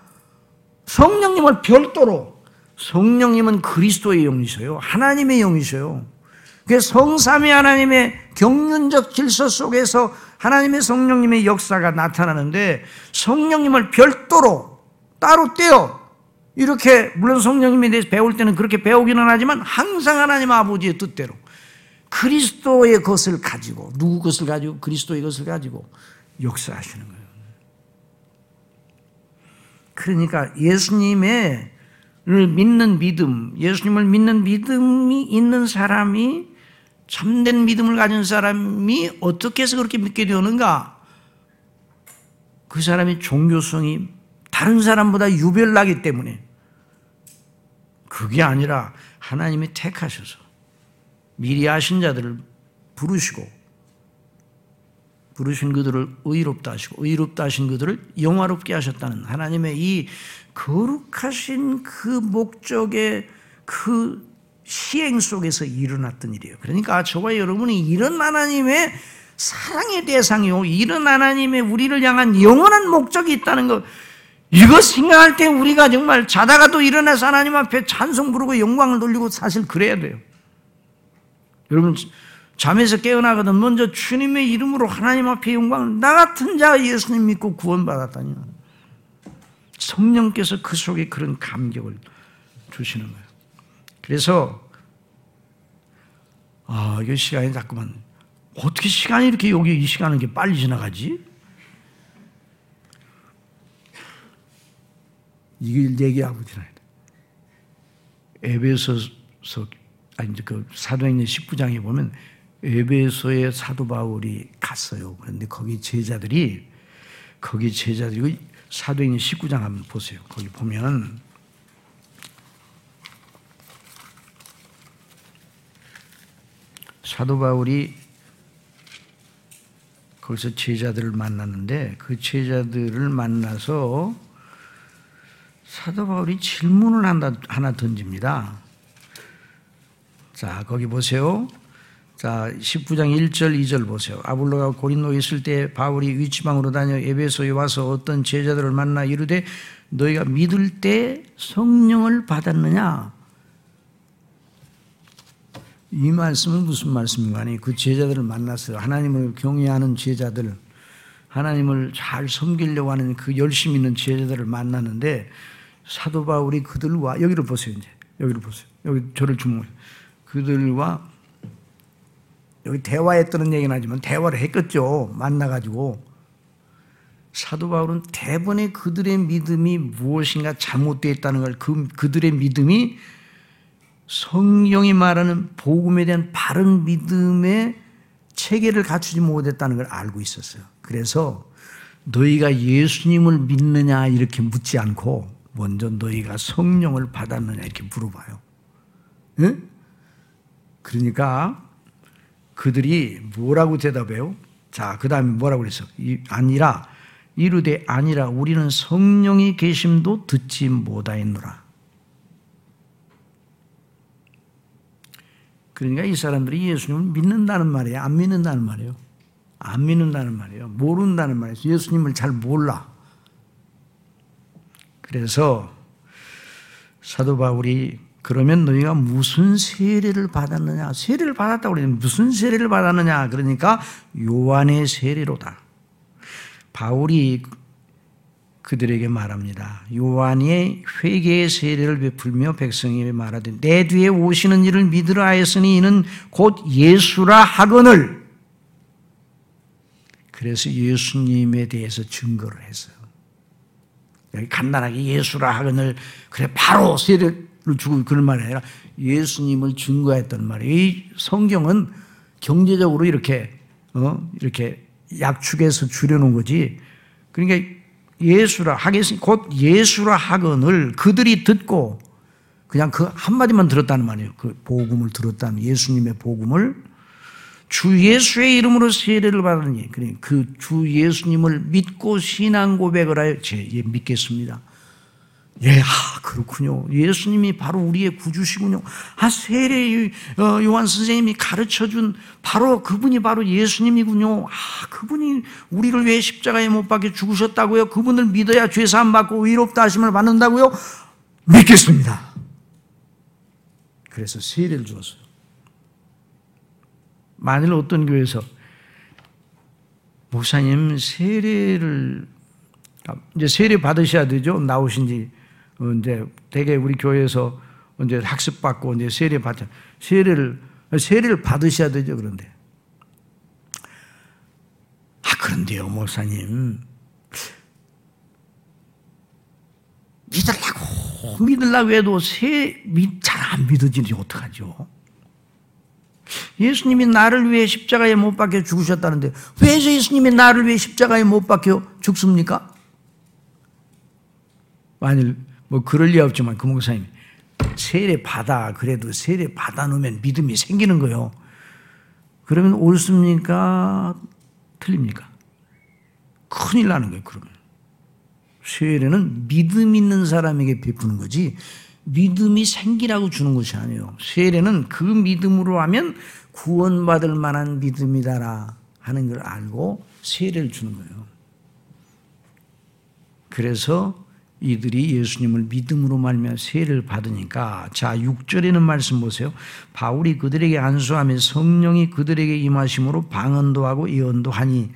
성령님을 별도로 성령님은 그리스도의 영이셔요. 하나님의 영이셔요. 그 성삼위 하나님의 경륜적 질서 속에서 하나님의 성령님의 역사가 나타나는데 성령님을 별도로 따로 떼어 이렇게 물론 성령님에 대해서 배울 때는 그렇게 배우기는 하지만 항상 하나님 아버지의 뜻대로 그리스도의 것을 가지고 누구 것을 가지고 그리스도의 것을 가지고 역사하시는 거예요. 그러니까 예수님의 믿는 믿음, 예수님을 믿는 믿음이 있는 사람이 참된 믿음을 가진 사람이 어떻게 해서 그렇게 믿게 되었는가? 그 사람의 종교성이 다른 사람보다 유별나기 때문에 그게 아니라 하나님이 택하셔서 미리 아신 자들을 부르시고 부르신 그들을 의롭다 하시고 의롭다 하신 그들을 영화롭게 하셨다는 하나님의 이 거룩하신 그 목적의 그 시행 속에서 일어났던 일이에요. 그러니까 저와 여러분이 이런 하나님의 사랑의 대상이요. 이런 하나님의 우리를 향한 영원한 목적이 있다는 것. 이거 생각할 때 우리가 정말 자다가도 일어나서 하나님 앞에 찬송 부르고 영광을 돌리고 사실 그래야 돼요. 여러분, 잠에서 깨어나거든 먼저 주님의 이름으로 하나님 앞에 영광을 나 같은 자 예수님 믿고 구원받았다니 성령께서 그 속에 그런 감격을 주시는 거예요. 그래서 아 이게 시간이 자꾸만 어떻게 시간이 이렇게 여기 이 시간은 이렇게 빨리 지나가지? 이걸 얘기하고 지나야 돼. 에베소서 아니 그 사도행전 19장에 보면 에베소에 사도 바울이 갔어요. 그런데 거기 제자들이 거기 제자들이 사도행전 19장 한번 보세요. 거기 보면 사도 바울이 거기서 제자들을 만났는데 그 제자들을 만나서 사도 바울이 질문을 하나 던집니다. 자, 거기 보세요. 자, 19장 1절, 2절 보세요. 아블로가 고린도에 있을 때 바울이 위치방으로 다녀 에베소에 와서 어떤 제자들을 만나 이르되 너희가 믿을 때 성령을 받았느냐? 이 말씀은 무슨 말씀인가? 아니, 그 제자들을 만났어요. 하나님을 경외하는 제자들, 하나님을 잘 섬기려고 하는 그 열심 있는 제자들을 만났는데 사도 바울이 그들과 여기를 보세요, 이제. 여기를 보세요. 여기 저를 주목해. 그들과 여기 대화했다는 얘기는 하지만 대화를 했겠죠. 만나가지고. 사도 바울은 대번에 그들의 믿음이 무엇인가 잘못되어 있다는 걸 그, 그들의 믿음이 성령이 말하는 복음에 대한 바른 믿음의 체계를 갖추지 못했다는 걸 알고 있었어요. 그래서 너희가 예수님을 믿느냐 이렇게 묻지 않고 먼저 너희가 성령을 받았느냐 이렇게 물어봐요. 네? 그러니까 그들이 뭐라고 대답해요? 자, 그 다음에 뭐라고 그랬어? 아니라, 이르되 아니라 우리는 성령이 계심도 듣지 못하였노라. 그러니까 이 사람들이 예수님을 믿는다는 말이에요. 안 믿는다는 말이에요. 안 믿는다는 말이에요. 모른다는 말이에요. 예수님을 잘 몰라. 그래서 사도 바울이 그러면 너희가 무슨 세례를 받았느냐? 세례를 받았다고 그러면 무슨 세례를 받았느냐? 그러니까 요한의 세례로다. 바울이 그들에게 말합니다. 요한이 회개의 세례를 베풀며 백성에게 말하되 내 뒤에 오시는 이를 믿으라 하였으니 이는 곧 예수라 하거늘 그래서 예수님에 대해서 증거를 했어요. 간단하게 예수라 하거늘 그래 바로 세례 를 주고 그런 말이 아니라 예수님을 증거했던 말이에요. 이 성경은 경제적으로 이렇게 어 이렇게 약축해서 줄여놓은 거지. 그러니까 예수라 하겠으니 곧 예수라 하거늘 그들이 듣고 그냥 그 한마디만 들었다는 말이에요. 그 복음을 들었다는 예수님의 복음을 주 예수의 이름으로 세례를 받으니 그주 예수님을 믿고 신앙 고백을 하여 제 예, 믿겠습니다. 예, 아, 그렇군요. 예수님이 바로 우리의 구주시군요. 아, 세례 어, 요한 선생님이 가르쳐 준 바로 그분이 바로 예수님이군요. 아, 그분이 우리를 왜 십자가에 못 박혀 죽으셨다고요? 그분을 믿어야 죄사함 받고 의롭다 하심을 받는다고요? 믿겠습니다. 그래서 세례를 주었어요. 만일 어떤 교회에서 목사님 세례를 이제 세례 받으셔야 되죠. 나오신 지 어, 이제 대개 우리 교회에서 이제 학습 받고 이제 세례 받자 세례를 세례를 받으셔야 되죠. 그런데 아 그런데요, 목사님 믿으려고 믿으려고 해도 세 잘안 믿어지니 어떡하죠? 예수님이 나를 위해 십자가에 못 박혀 죽으셨다는데 왜 예수님이 나를 위해 십자가에 못 박혀 죽습니까? 만일 뭐 그럴 리 없지만 그 목사님 세례 받아 그래도 세례 받아 놓으면 믿음이 생기는 거요. 그러면 옳습니까? 틀립니까? 큰일 나는 거예요. 그러면 세례는 믿음 있는 사람에게 베푸는 거지 믿음이 생기라고 주는 것이 아니에요. 세례는 그 믿음으로 하면 구원받을 만한 믿음이다라 하는 걸 알고 세례를 주는 거예요. 그래서 이들이 예수님을 믿음으로 말며 세례를 받으니까 자 6절에는 말씀 보세요. 바울이 그들에게 안수하며 성령이 그들에게 임하심으로 방언도 하고 예언도 하니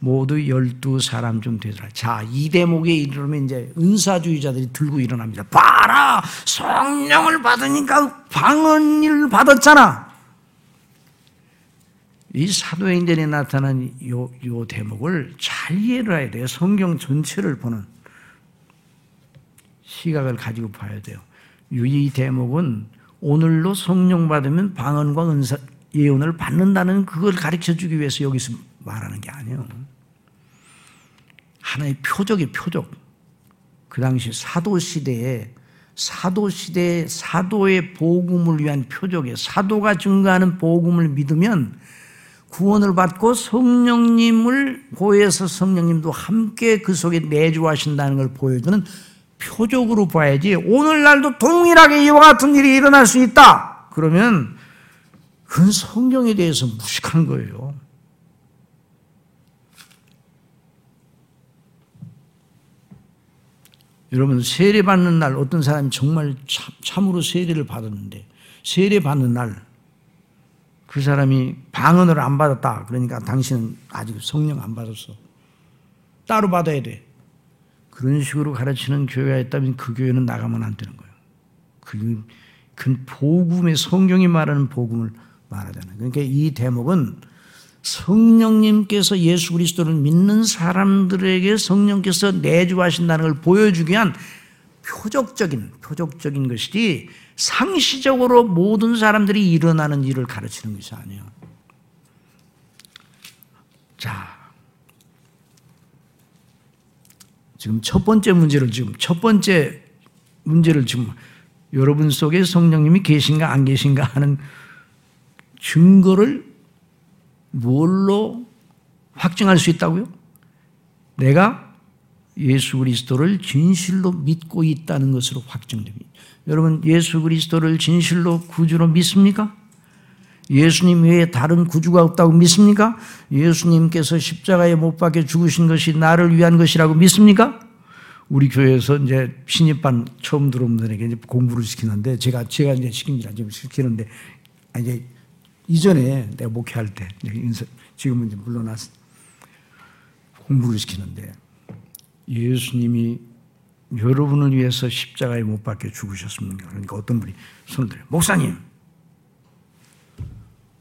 모두 열두 사람 좀 되더라. 자, 이 대목에 이르면 이제 은사주의자들이 들고 일어납니다. 봐라! 성령을 받으니까 방언을 받았잖아! 이 사도행전에 나타난 요, 요 대목을 잘 이해를 해야 돼요. 성경 전체를 보는. 시각을 가지고 봐야 돼요. 이 대목은 오늘로 성령 받으면 방언과 은사, 예언을 받는다는 그걸 가르쳐 주기 위해서 여기서 말하는 게 아니에요. 하나의 표적이 표적. 그 당시 사도 시대에 사도 시대에 사도의 복음을 위한 표적에 사도가 증가하는 복음을 믿으면 구원을 받고 성령님을 고해서 성령님도 함께 그 속에 내주하신다는 걸 보여주는 표적으로 봐야지 오늘날도 동일하게 이와 같은 일이 일어날 수 있다. 그러면 그건 성경에 대해서 무식한 거예요. 여러분 세례 받는 날 어떤 사람이 정말 참, 으로 세례를 받았는데 세례 받는 날 그 사람이 방언을 안 받았다. 그러니까 당신은 아직 성령 안 받았어. 따로 받아야 돼. 그런 식으로 가르치는 교회가 있다면 그 교회는 나가면 안 되는 거예요. 그, 그 복음의 성경이 말하는 복음을 말하잖아요. 그러니까 이 대목은 성령님께서 예수 그리스도를 믿는 사람들에게 성령께서 내주하신다는 걸 보여주기 위한 표적적인 표적적인 것이지 상시적으로 모든 사람들이 일어나는 일을 가르치는 것이 아니에요. 자, 지금 첫 번째 문제를 지금 첫 번째 문제를 지금 여러분 속에 성령님이 계신가 안 계신가 하는 증거를 뭘로 확증할 수 있다고요? 내가 예수 그리스도를 진실로 믿고 있다는 것으로 확정됩니다. 여러분 예수 그리스도를 진실로 구주로 믿습니까? 예수님 외에 다른 구주가 없다고 믿습니까? 예수님께서 십자가에 못 박혀 죽으신 것이 나를 위한 것이라고 믿습니까? 우리 교회에서 이제 신입반 처음 들어온 분들에게 이제 공부를 시키는데 제가 제가 이제 시킵니다. 지금 시키는데 이제 이전에 내가 목회할 때 지금은 이제 물러났 공부를 시키는데 예수님이 여러분을 위해서 십자가에 못 박혀 죽으셨습니까? 그러니까 어떤 분이 들어요. 목사님.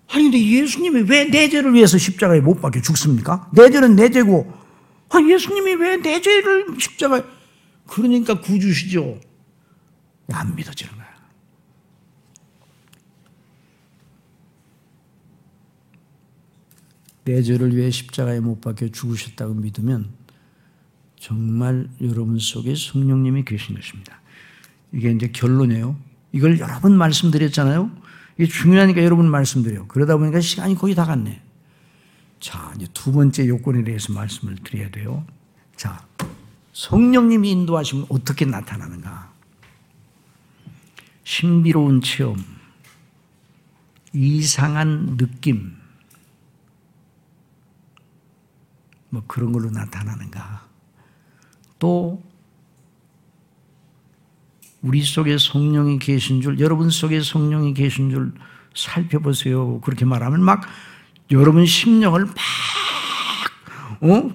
아니 근데 예수님이 왜 내 죄를 위해서 십자가에 못 박혀 죽습니까? 내 죄는 내 죄고 아, 예수님이 왜 내 죄를 십자가에 그러니까 구주시죠. 안 믿어지는 거야. 내 죄를 위해 십자가에 못 박혀 죽으셨다고 믿으면 정말 여러분 속에 성령님이 계신 것입니다. 이게 이제 결론이에요. 이걸 여러 번 말씀드렸잖아요. 이게 중요하니까 여러분 말씀드려요. 그러다 보니까 시간이 거의 다 갔네. 자, 이제 두 번째 요건에 대해서 말씀을 드려야 돼요. 자, 성령님이 인도하시면 어떻게 나타나는가? 신비로운 체험, 이상한 느낌, 뭐 그런 걸로 나타나는가? 또 우리 속에 성령이 계신 줄, 여러분 속에 성령이 계신 줄 살펴보세요. 그렇게 말하면 막 여러분 심령을 막, 어?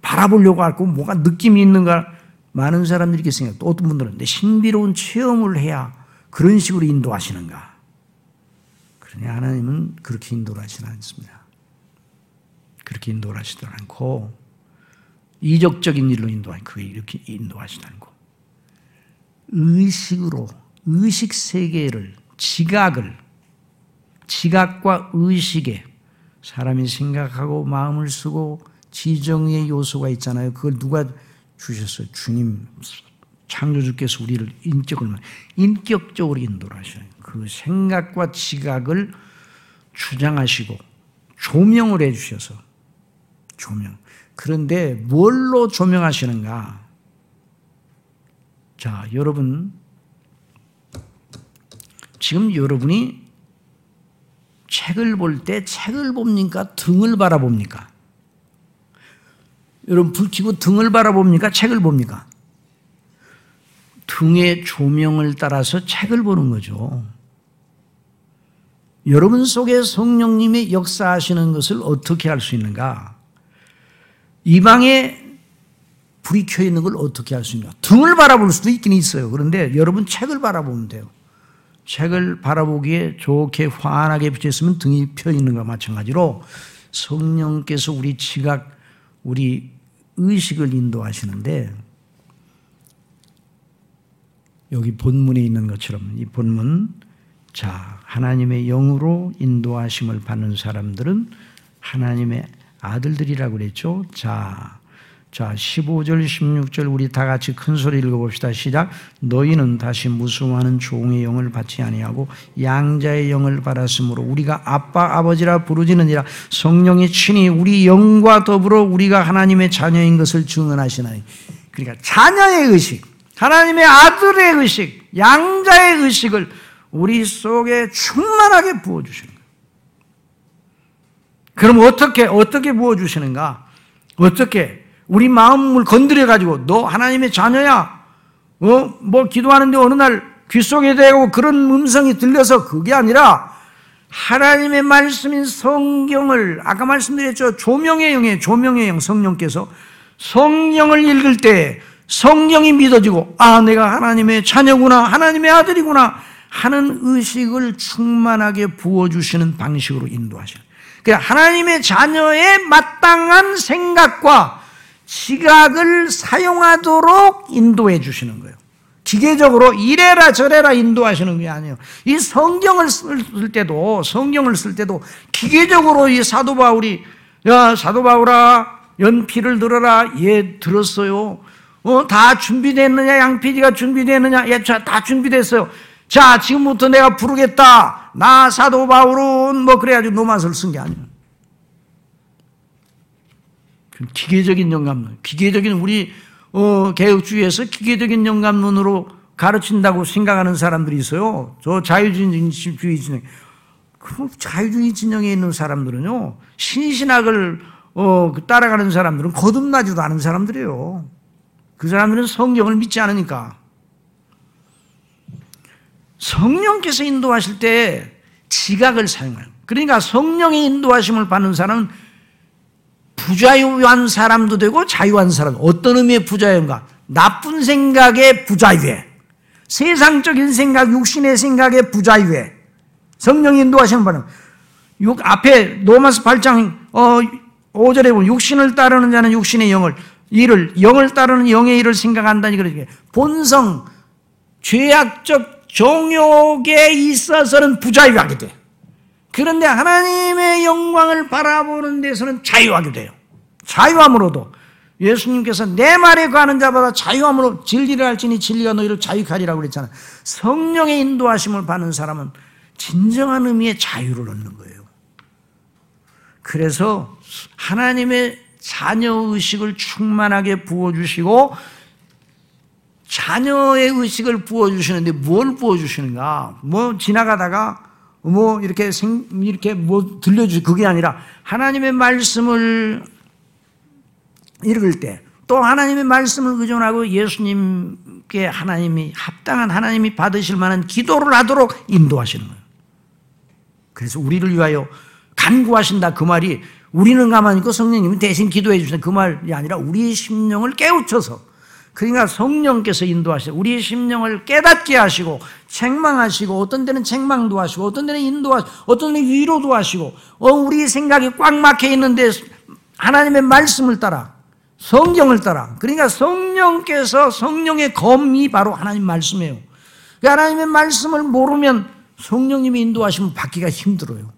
바라보려고 하고 뭐가 느낌이 있는가 많은 사람들이 이렇게 생각. 또 어떤 분들은 내 신비로운 체험을 해야 그런 식으로 인도하시는가. 그러니 하나님은 그렇게 인도를 하시지 않습니다. 그렇게 인도를 하시지 않고 이적적인 일로 인도하니 그게 이렇게 인도하시지 않고 의식으로 의식 세계를 지각을 지각과 의식에 사람이 생각하고 마음을 쓰고 지정의 요소가 있잖아요. 그걸 누가 주셨어요? 주님 창조주께서 우리를 인격을 인격적으로 인도를 하셔요. 그 생각과 지각을 주장하시고 조명을 해 주셔서 조명. 그런데 뭘로 조명하시는가? 자, 여러분 지금 여러분이 책을 볼 때 책을 봅니까? 등을 바라봅니까? 여러분 불 켜고 등을 바라봅니까? 책을 봅니까? 등의 조명을 따라서 책을 보는 거죠. 여러분 속에 성령님의 역사하시는 것을 어떻게 할 수 있는가? 이 방에 불이 켜 있는 걸 어떻게 할 수 있는가? 등을 바라볼 수도 있긴 있어요. 그런데 여러분 책을 바라보면 돼요. 책을 바라보기에 좋게 환하게 비쳤으면 등이 펴 있는 것과 마찬가지로 성령께서 우리 지각, 우리 의식을 인도하시는데 여기 본문에 있는 것처럼 이 본문 자 하나님의 영으로 인도하심을 받는 사람들은 하나님의 아들들이라고 그랬죠. 자 자, 15절, 16절 우리 다 같이 큰 소리 읽어 봅시다. 시작. 너희는 다시 무수하는 종의 영을 받지 아니하고 양자의 영을 받았으므로 우리가 아빠, 아버지라 부르지느니라 성령이 친히 우리 영과 더불어 우리가 하나님의 자녀인 것을 증언하시나니. 그러니까 자녀의 의식, 하나님의 아들의 의식, 양자의 의식을 우리 속에 충만하게 부어 주시는 거예요. 그럼 어떻게, 어떻게 부어 주시는가? 어떻게? 우리 마음을 건드려 가지고 너 하나님의 자녀야. 어? 뭐 기도하는데 어느 날 귓속에 대고 그런 음성이 들려서 그게 아니라 하나님의 말씀인 성경을 아까 말씀드렸죠. 조명의 영에 조명의 영 성령께서 성령을 읽을 때 성령이 믿어지고 아 내가 하나님의 자녀구나 하나님의 아들이구나 하는 의식을 충만하게 부어주시는 방식으로 인도하시는 그러니까 하나님의 자녀의 마땅한 생각과 시각을 사용하도록 인도해 주시는 거예요. 기계적으로 이래라 저래라 인도하시는 게 아니에요. 이 성경을 쓸 때도 성경을 쓸 때도 기계적으로 이 사도 바울이 야 사도 바울아 연필을 들어라 예 들었어요. 어, 다 준비됐느냐 양피디가 준비됐느냐 예다 준비됐어요. 자 지금부터 내가 부르겠다. 나 사도 바울은 뭐 그래가지고 노마서를 쓴 게 아니에요. 기계적인 영감론, 기계적인 우리 어, 개혁주의에서 기계적인 영감론으로 가르친다고 생각하는 사람들이 있어요. 저 자유주의주의 그 자유주의 진영에 있는 사람들은요, 신신학을 어, 그 따라가는 사람들은 거듭나지도 않은 사람들이에요. 그 사람들은 성경을 믿지 않으니까. 성령께서 인도하실 때 지각을 사용해요. 그러니까 성령의 인도하심을 받는 사람은 부자유한 사람도 되고 자유한 사람. 어떤 의미의 부자유인가? 나쁜 생각의 부자유에, 세상적인 생각, 육신의 생각의 부자유에, 성령 인도하시는 바는 육 앞에 로마스 8장 어 5절에 보면 육신을 따르는 자는 육신의 영을 일을 영을 따르는 영의 일을 생각한다니 그러지 본성 죄악적 종욕에 있어서는 부자유하게 돼. 그런데 하나님의 영광을 바라보는 데서는 자유하게 돼요. 자유함으로도 예수님께서 내 말에 가는 자마다 자유함으로 진리를 할지니 진리가 너희를 자유케 하리라고 그랬잖아요. 성령의 인도하심을 받는 사람은 진정한 의미의 자유를 얻는 거예요. 그래서 하나님의 자녀 의식을 충만하게 부어 주시고 자녀의 의식을 부어 주시는데 뭘 부어 주시는가? 뭐 지나가다가 뭐 이렇게 생, 이렇게 뭐 들려주 그게 아니라 하나님의 말씀을 읽을 때 또 하나님의 말씀을 의존하고 예수님께 하나님이 합당한 하나님이 받으실 만한 기도를 하도록 인도하시는 거예요. 그래서 우리를 위하여 간구하신다. 그 말이 우리는 가만히 있고 성령님이 대신 기도해 주시는 그 말이 아니라 우리의 심령을 깨우쳐서 그러니까 성령께서 인도하시고 우리의 심령을 깨닫게 하시고 책망하시고 어떤 때는 책망도 하시고 어떤 때는 인도하시고 어떤 때는 위로도 하시고 어, 우리 생각이 꽉 막혀 있는데 하나님의 말씀을 따라 성경을 따라 그러니까 성령께서 성령의 검이 바로 하나님 말씀이에요. 그 하나님의 말씀을 모르면 성령님이 인도하시면 받기가 힘들어요.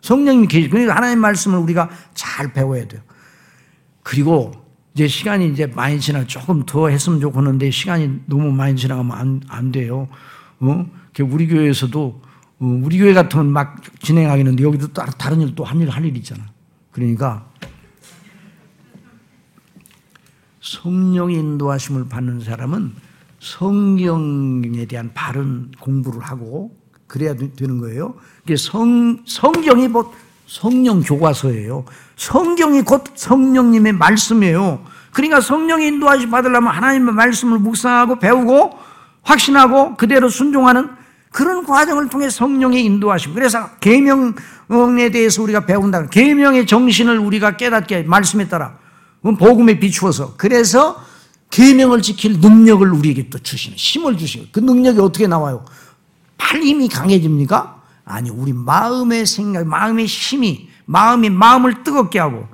성령님이 계시 그러니까 하나님 말씀을 우리가 잘 배워야 돼요. 그리고 이제 시간이 이제 많이 지나 조금 더 했으면 좋겠는데 시간이 너무 많이 지나가면 안, 안 돼요. 어? 우리 교회에서도 어, 우리 교회 같으면 막 진행하겠는데 여기도 다른 일 또 한 일 할 일 있잖아. 그러니까 성령의 인도하심을 받는 사람은 성경에 대한 바른 공부를 하고 그래야 되는 거예요. 성, 성경이 곧 성령 교과서예요. 성경이 곧 성령님의 말씀이에요. 그러니까 성령의 인도하심 받으려면 하나님의 말씀을 묵상하고 배우고 확신하고 그대로 순종하는 그런 과정을 통해 성령의 인도하심. 그래서 계명에 대해서 우리가 배운다. 계명의 정신을 우리가 깨닫게 말씀에 따라 복음에 비추어서 그래서 계명을 지킬 능력을 우리에게 또 주시는 힘을 주시는 그 능력이 어떻게 나와요? 팔 힘이 강해집니까? 아니, 우리 마음의 생각, 마음의 힘이, 마음이 마음을 뜨겁게 하고,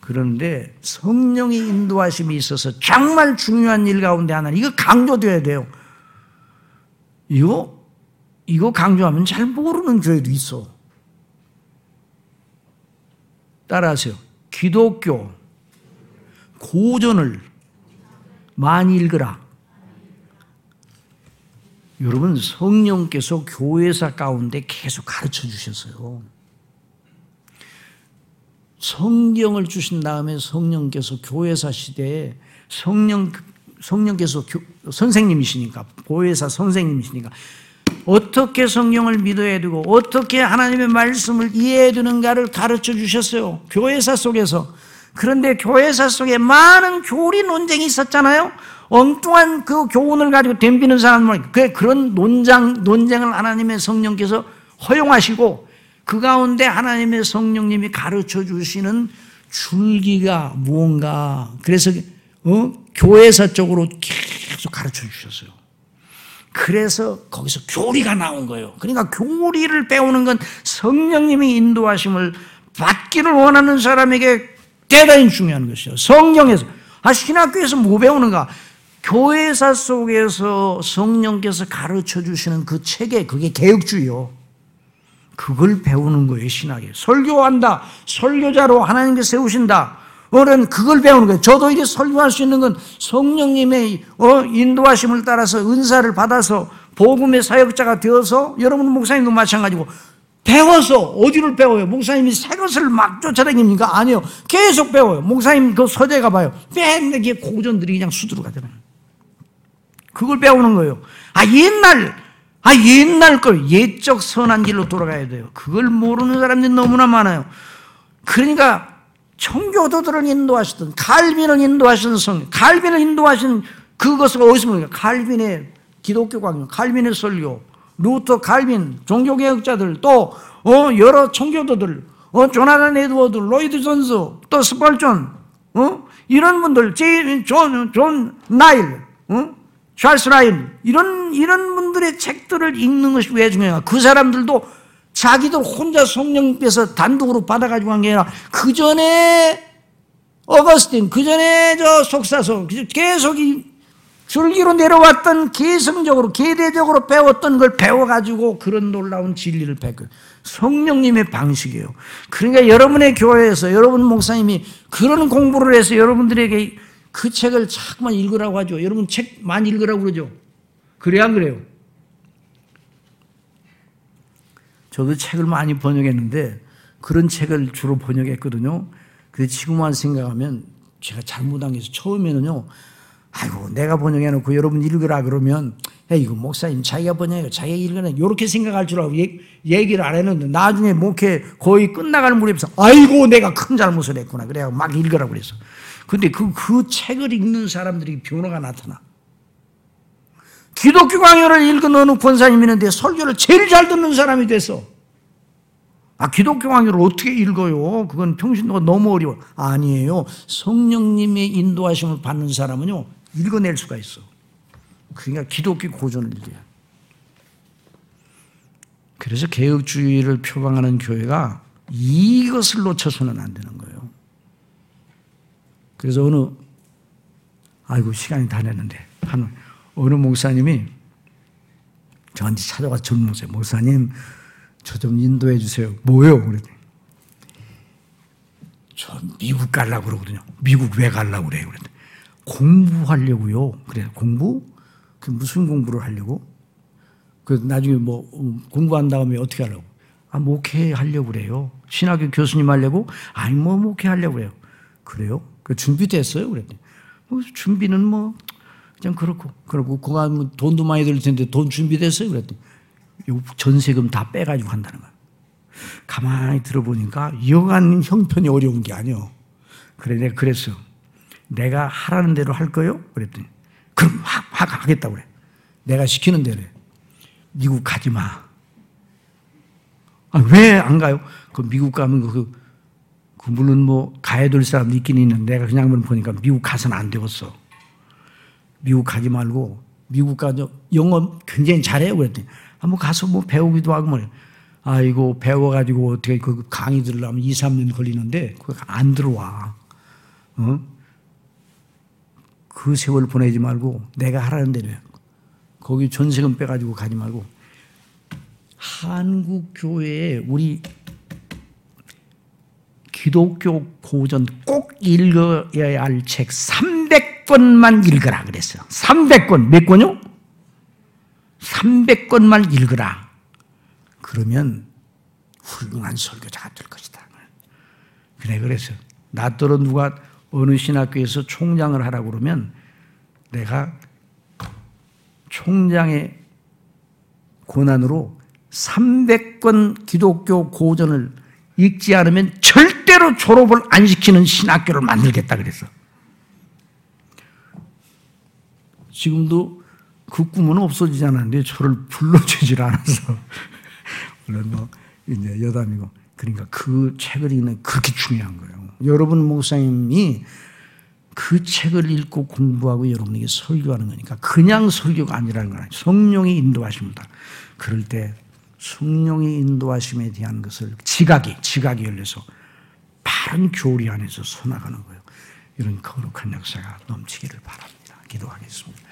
그런데 성령의 인도하심이 있어서 정말 중요한 일 가운데 하나는 이거 강조돼야 돼요. 이거, 이거 강조하면 잘 모르는 교회도 있어. 따라하세요. 기독교 고전을 많이 읽으라. 여러분 성령께서 교회사 가운데 계속 가르쳐 주셨어요. 성경을 주신 다음에 성령께서 교회사 시대에 성령 성령께서 교, 선생님이시니까 교회사 선생님이시니까 어떻게 성경을 믿어야 되고 어떻게 하나님의 말씀을 이해해야 되는가를 가르쳐 주셨어요. 교회사 속에서 그런데 교회사 속에 많은 교리 논쟁이 있었잖아요. 엉뚱한 그 교훈을 가지고 덤비는 사람을 그 그런 논장 논쟁을 하나님의 성령께서 허용하시고 그 가운데 하나님의 성령님이 가르쳐 주시는 줄기가 무언가 그래서 어? 교회사 쪽으로 계속 가르쳐 주셨어요. 그래서 거기서 교리가 나온 거예요. 그러니까 교리를 배우는 건 성령님이 인도하심을 받기를 원하는 사람에게 대단히 중요한 것이죠. 성경에서 아 신학교에서 뭐 배우는가? 교회사 속에서 성령께서 가르쳐 주시는 그 체계, 그게 개혁주의요. 그걸 배우는 거예요, 신학에. 설교한다. 설교자로 하나님께 세우신다. 어른 그걸 배우는 거예요. 저도 이게 설교할 수 있는 건 성령님의 어, 인도하심을 따라서 은사를 받아서 복음의 사역자가 되어서 여러분 목사님도 마찬가지고 배워서 어디를 배워요? 목사님이 새 것을 막 쫓아다닙니까? 아니요. 계속 배워요. 목사님 그 서재 가 봐요. 맨날 고전들이 그냥 수두로 가잖아요. 그걸 배우는 거예요. 아, 옛날 아, 옛날 걸, 옛적 선한 길로 돌아가야 돼요. 그걸 모르는 사람들이 너무나 많아요. 그러니까, 청교도들을 인도하시던, 칼빈을 인도하시는 성, 칼빈을 인도하신 그것을 어디서 봅니까? 칼빈의 기독교 강요, 칼빈의 설교, 루터, 칼빈, 종교개혁자들, 또, 어, 여러 청교도들, 어, 조나단 에드워드, 로이드 존스, 또 스펄전, 어, 이런 분들, J, 존, 존, 라일, 어? 찰스 라일 이런 이런 분들의 책들을 읽는 것이 왜 중요한가? 그 사람들도 자기들 혼자 성령께서 단독으로 받아가지고 한 게 아니라 그 전에 어거스틴, 그 전에 저 속사도 계속 이 줄기로 내려왔던 계성적으로 계대적으로 배웠던 걸 배워가지고 그런 놀라운 진리를 배워 성령님의 방식이에요. 그러니까 여러분의 교회에서 여러분 목사님이 그런 공부를 해서 여러분들에게 그 책을 자꾸만 읽으라고 하죠. 여러분 책 많이 읽으라고 그러죠. 그래야 안 그래요? 저도 책을 많이 번역했는데 그런 책을 주로 번역했거든요. 그 지금만 생각하면 제가 잘못한 게. 처음에는요. 아이고 내가 번역해놓고 여러분 읽으라 그러면 야 이거 목사님 자기가 번역해 자기가 읽으라 이렇게 생각할 줄 알고 얘기를 안 했는데 나중에 목회 거의 끝나가는 무렵에서 아이고 내가 큰 잘못을 했구나 그래야 막 읽으라고 그랬어. 근데 그, 그 책을 읽는 사람들이 변화가 나타나. 기독교 강요를 읽은 어느 권사님 있는데 설교를 제일 잘 듣는 사람이 됐어. 아, 기독교 강요를 어떻게 읽어요? 그건 평신도가 너무 어려워. 아니에요. 성령님의 인도하심을 받는 사람은요, 읽어낼 수가 있어. 그러니까 기독교 고전을 읽어요. 그래서 개혁주의를 표방하는 교회가 이것을 놓쳐서는 안 되는 거예요. 그래서 어느 아이고 시간이 다 됐는데 한 어느 목사님이 저한테 찾아와서 젊은 목사 목사님 저 좀 인도해 주세요. 뭐요? 그랬더니 저 미국 가려고 그러거든요. 미국 왜 가려고 그래요? 그랬더니 공부하려고요. 그래 공부? 그 무슨 공부를 하려고? 그 나중에 뭐 공부한 다음에 어떻게 하려고? 아 목회 하려고 그래요. 신학교 교수님 하려고? 아니 뭐 목회 하려고 그래요. 그래요? 그 준비됐어요? 그랬더니 뭐 준비는 뭐 그냥 그렇고 그러고 그거 뭐 돈도 많이 들 텐데 돈 준비됐어요? 그랬더니 전세금 다 빼가지고 한다는 거야. 가만히 들어보니까 여간 형편이 어려운 게 아니요. 그래 내가 그랬어. 내가 하라는 대로 할 거요? 그랬더니 그럼 확, 확 하겠다고 그래. 내가 시키는 대로 해. 미국 가지 마. 아, 왜 안 가요? 그 미국 가면 그 그 물론 뭐 가야 될 사람도 있긴 있는데 내가 그냥 보니까 미국 가서는 안 되겠어. 미국 가지 말고 미국 가서 영어 굉장히 잘해요 그랬더니 한번 가서 뭐 배우기도 하고 뭐 아이고 배워가지고 어떻게 그 강의 들으려면 2, 3년 걸리는데 그거 안 들어와. 어? 그 세월 보내지 말고 내가 하라는 대로 해. 거기 전세금 빼가지고 가지 말고 한국 교회에 우리 기독교 고전 꼭 읽어야 할 책 300권만 읽으라 그랬어요. 300권. 몇 권요? 300권만 읽으라. 그러면 훌륭한 설교자가 될 것이다. 그래, 그래서 나더러 누가 어느 신학교에서 총장을 하라고 그러면 내가 총장의 권한으로 300권 기독교 고전을 읽지 않으면 절대 로 졸업을 안 시키는 신학교를 만들겠다 그랬어. 지금도 그 꿈은 없어지지 않았는데 저를 불러주질 않아서 물론 뭐 이제 여담이고 그러니까 그 책을 읽는 그렇게 중요한 거예요. 여러분 목사님이 그 책을 읽고 공부하고 여러분에게 설교하는 거니까 그냥 설교가 아니라는 거예요. 성령이 인도하십니다. 그럴 때 성령의 인도하심에 대한 것을 지각이 지각이 열려서 바른 교리 안에서 서나가는 거예요. 이런 거룩한 역사가 넘치기를 바랍니다. 기도하겠습니다.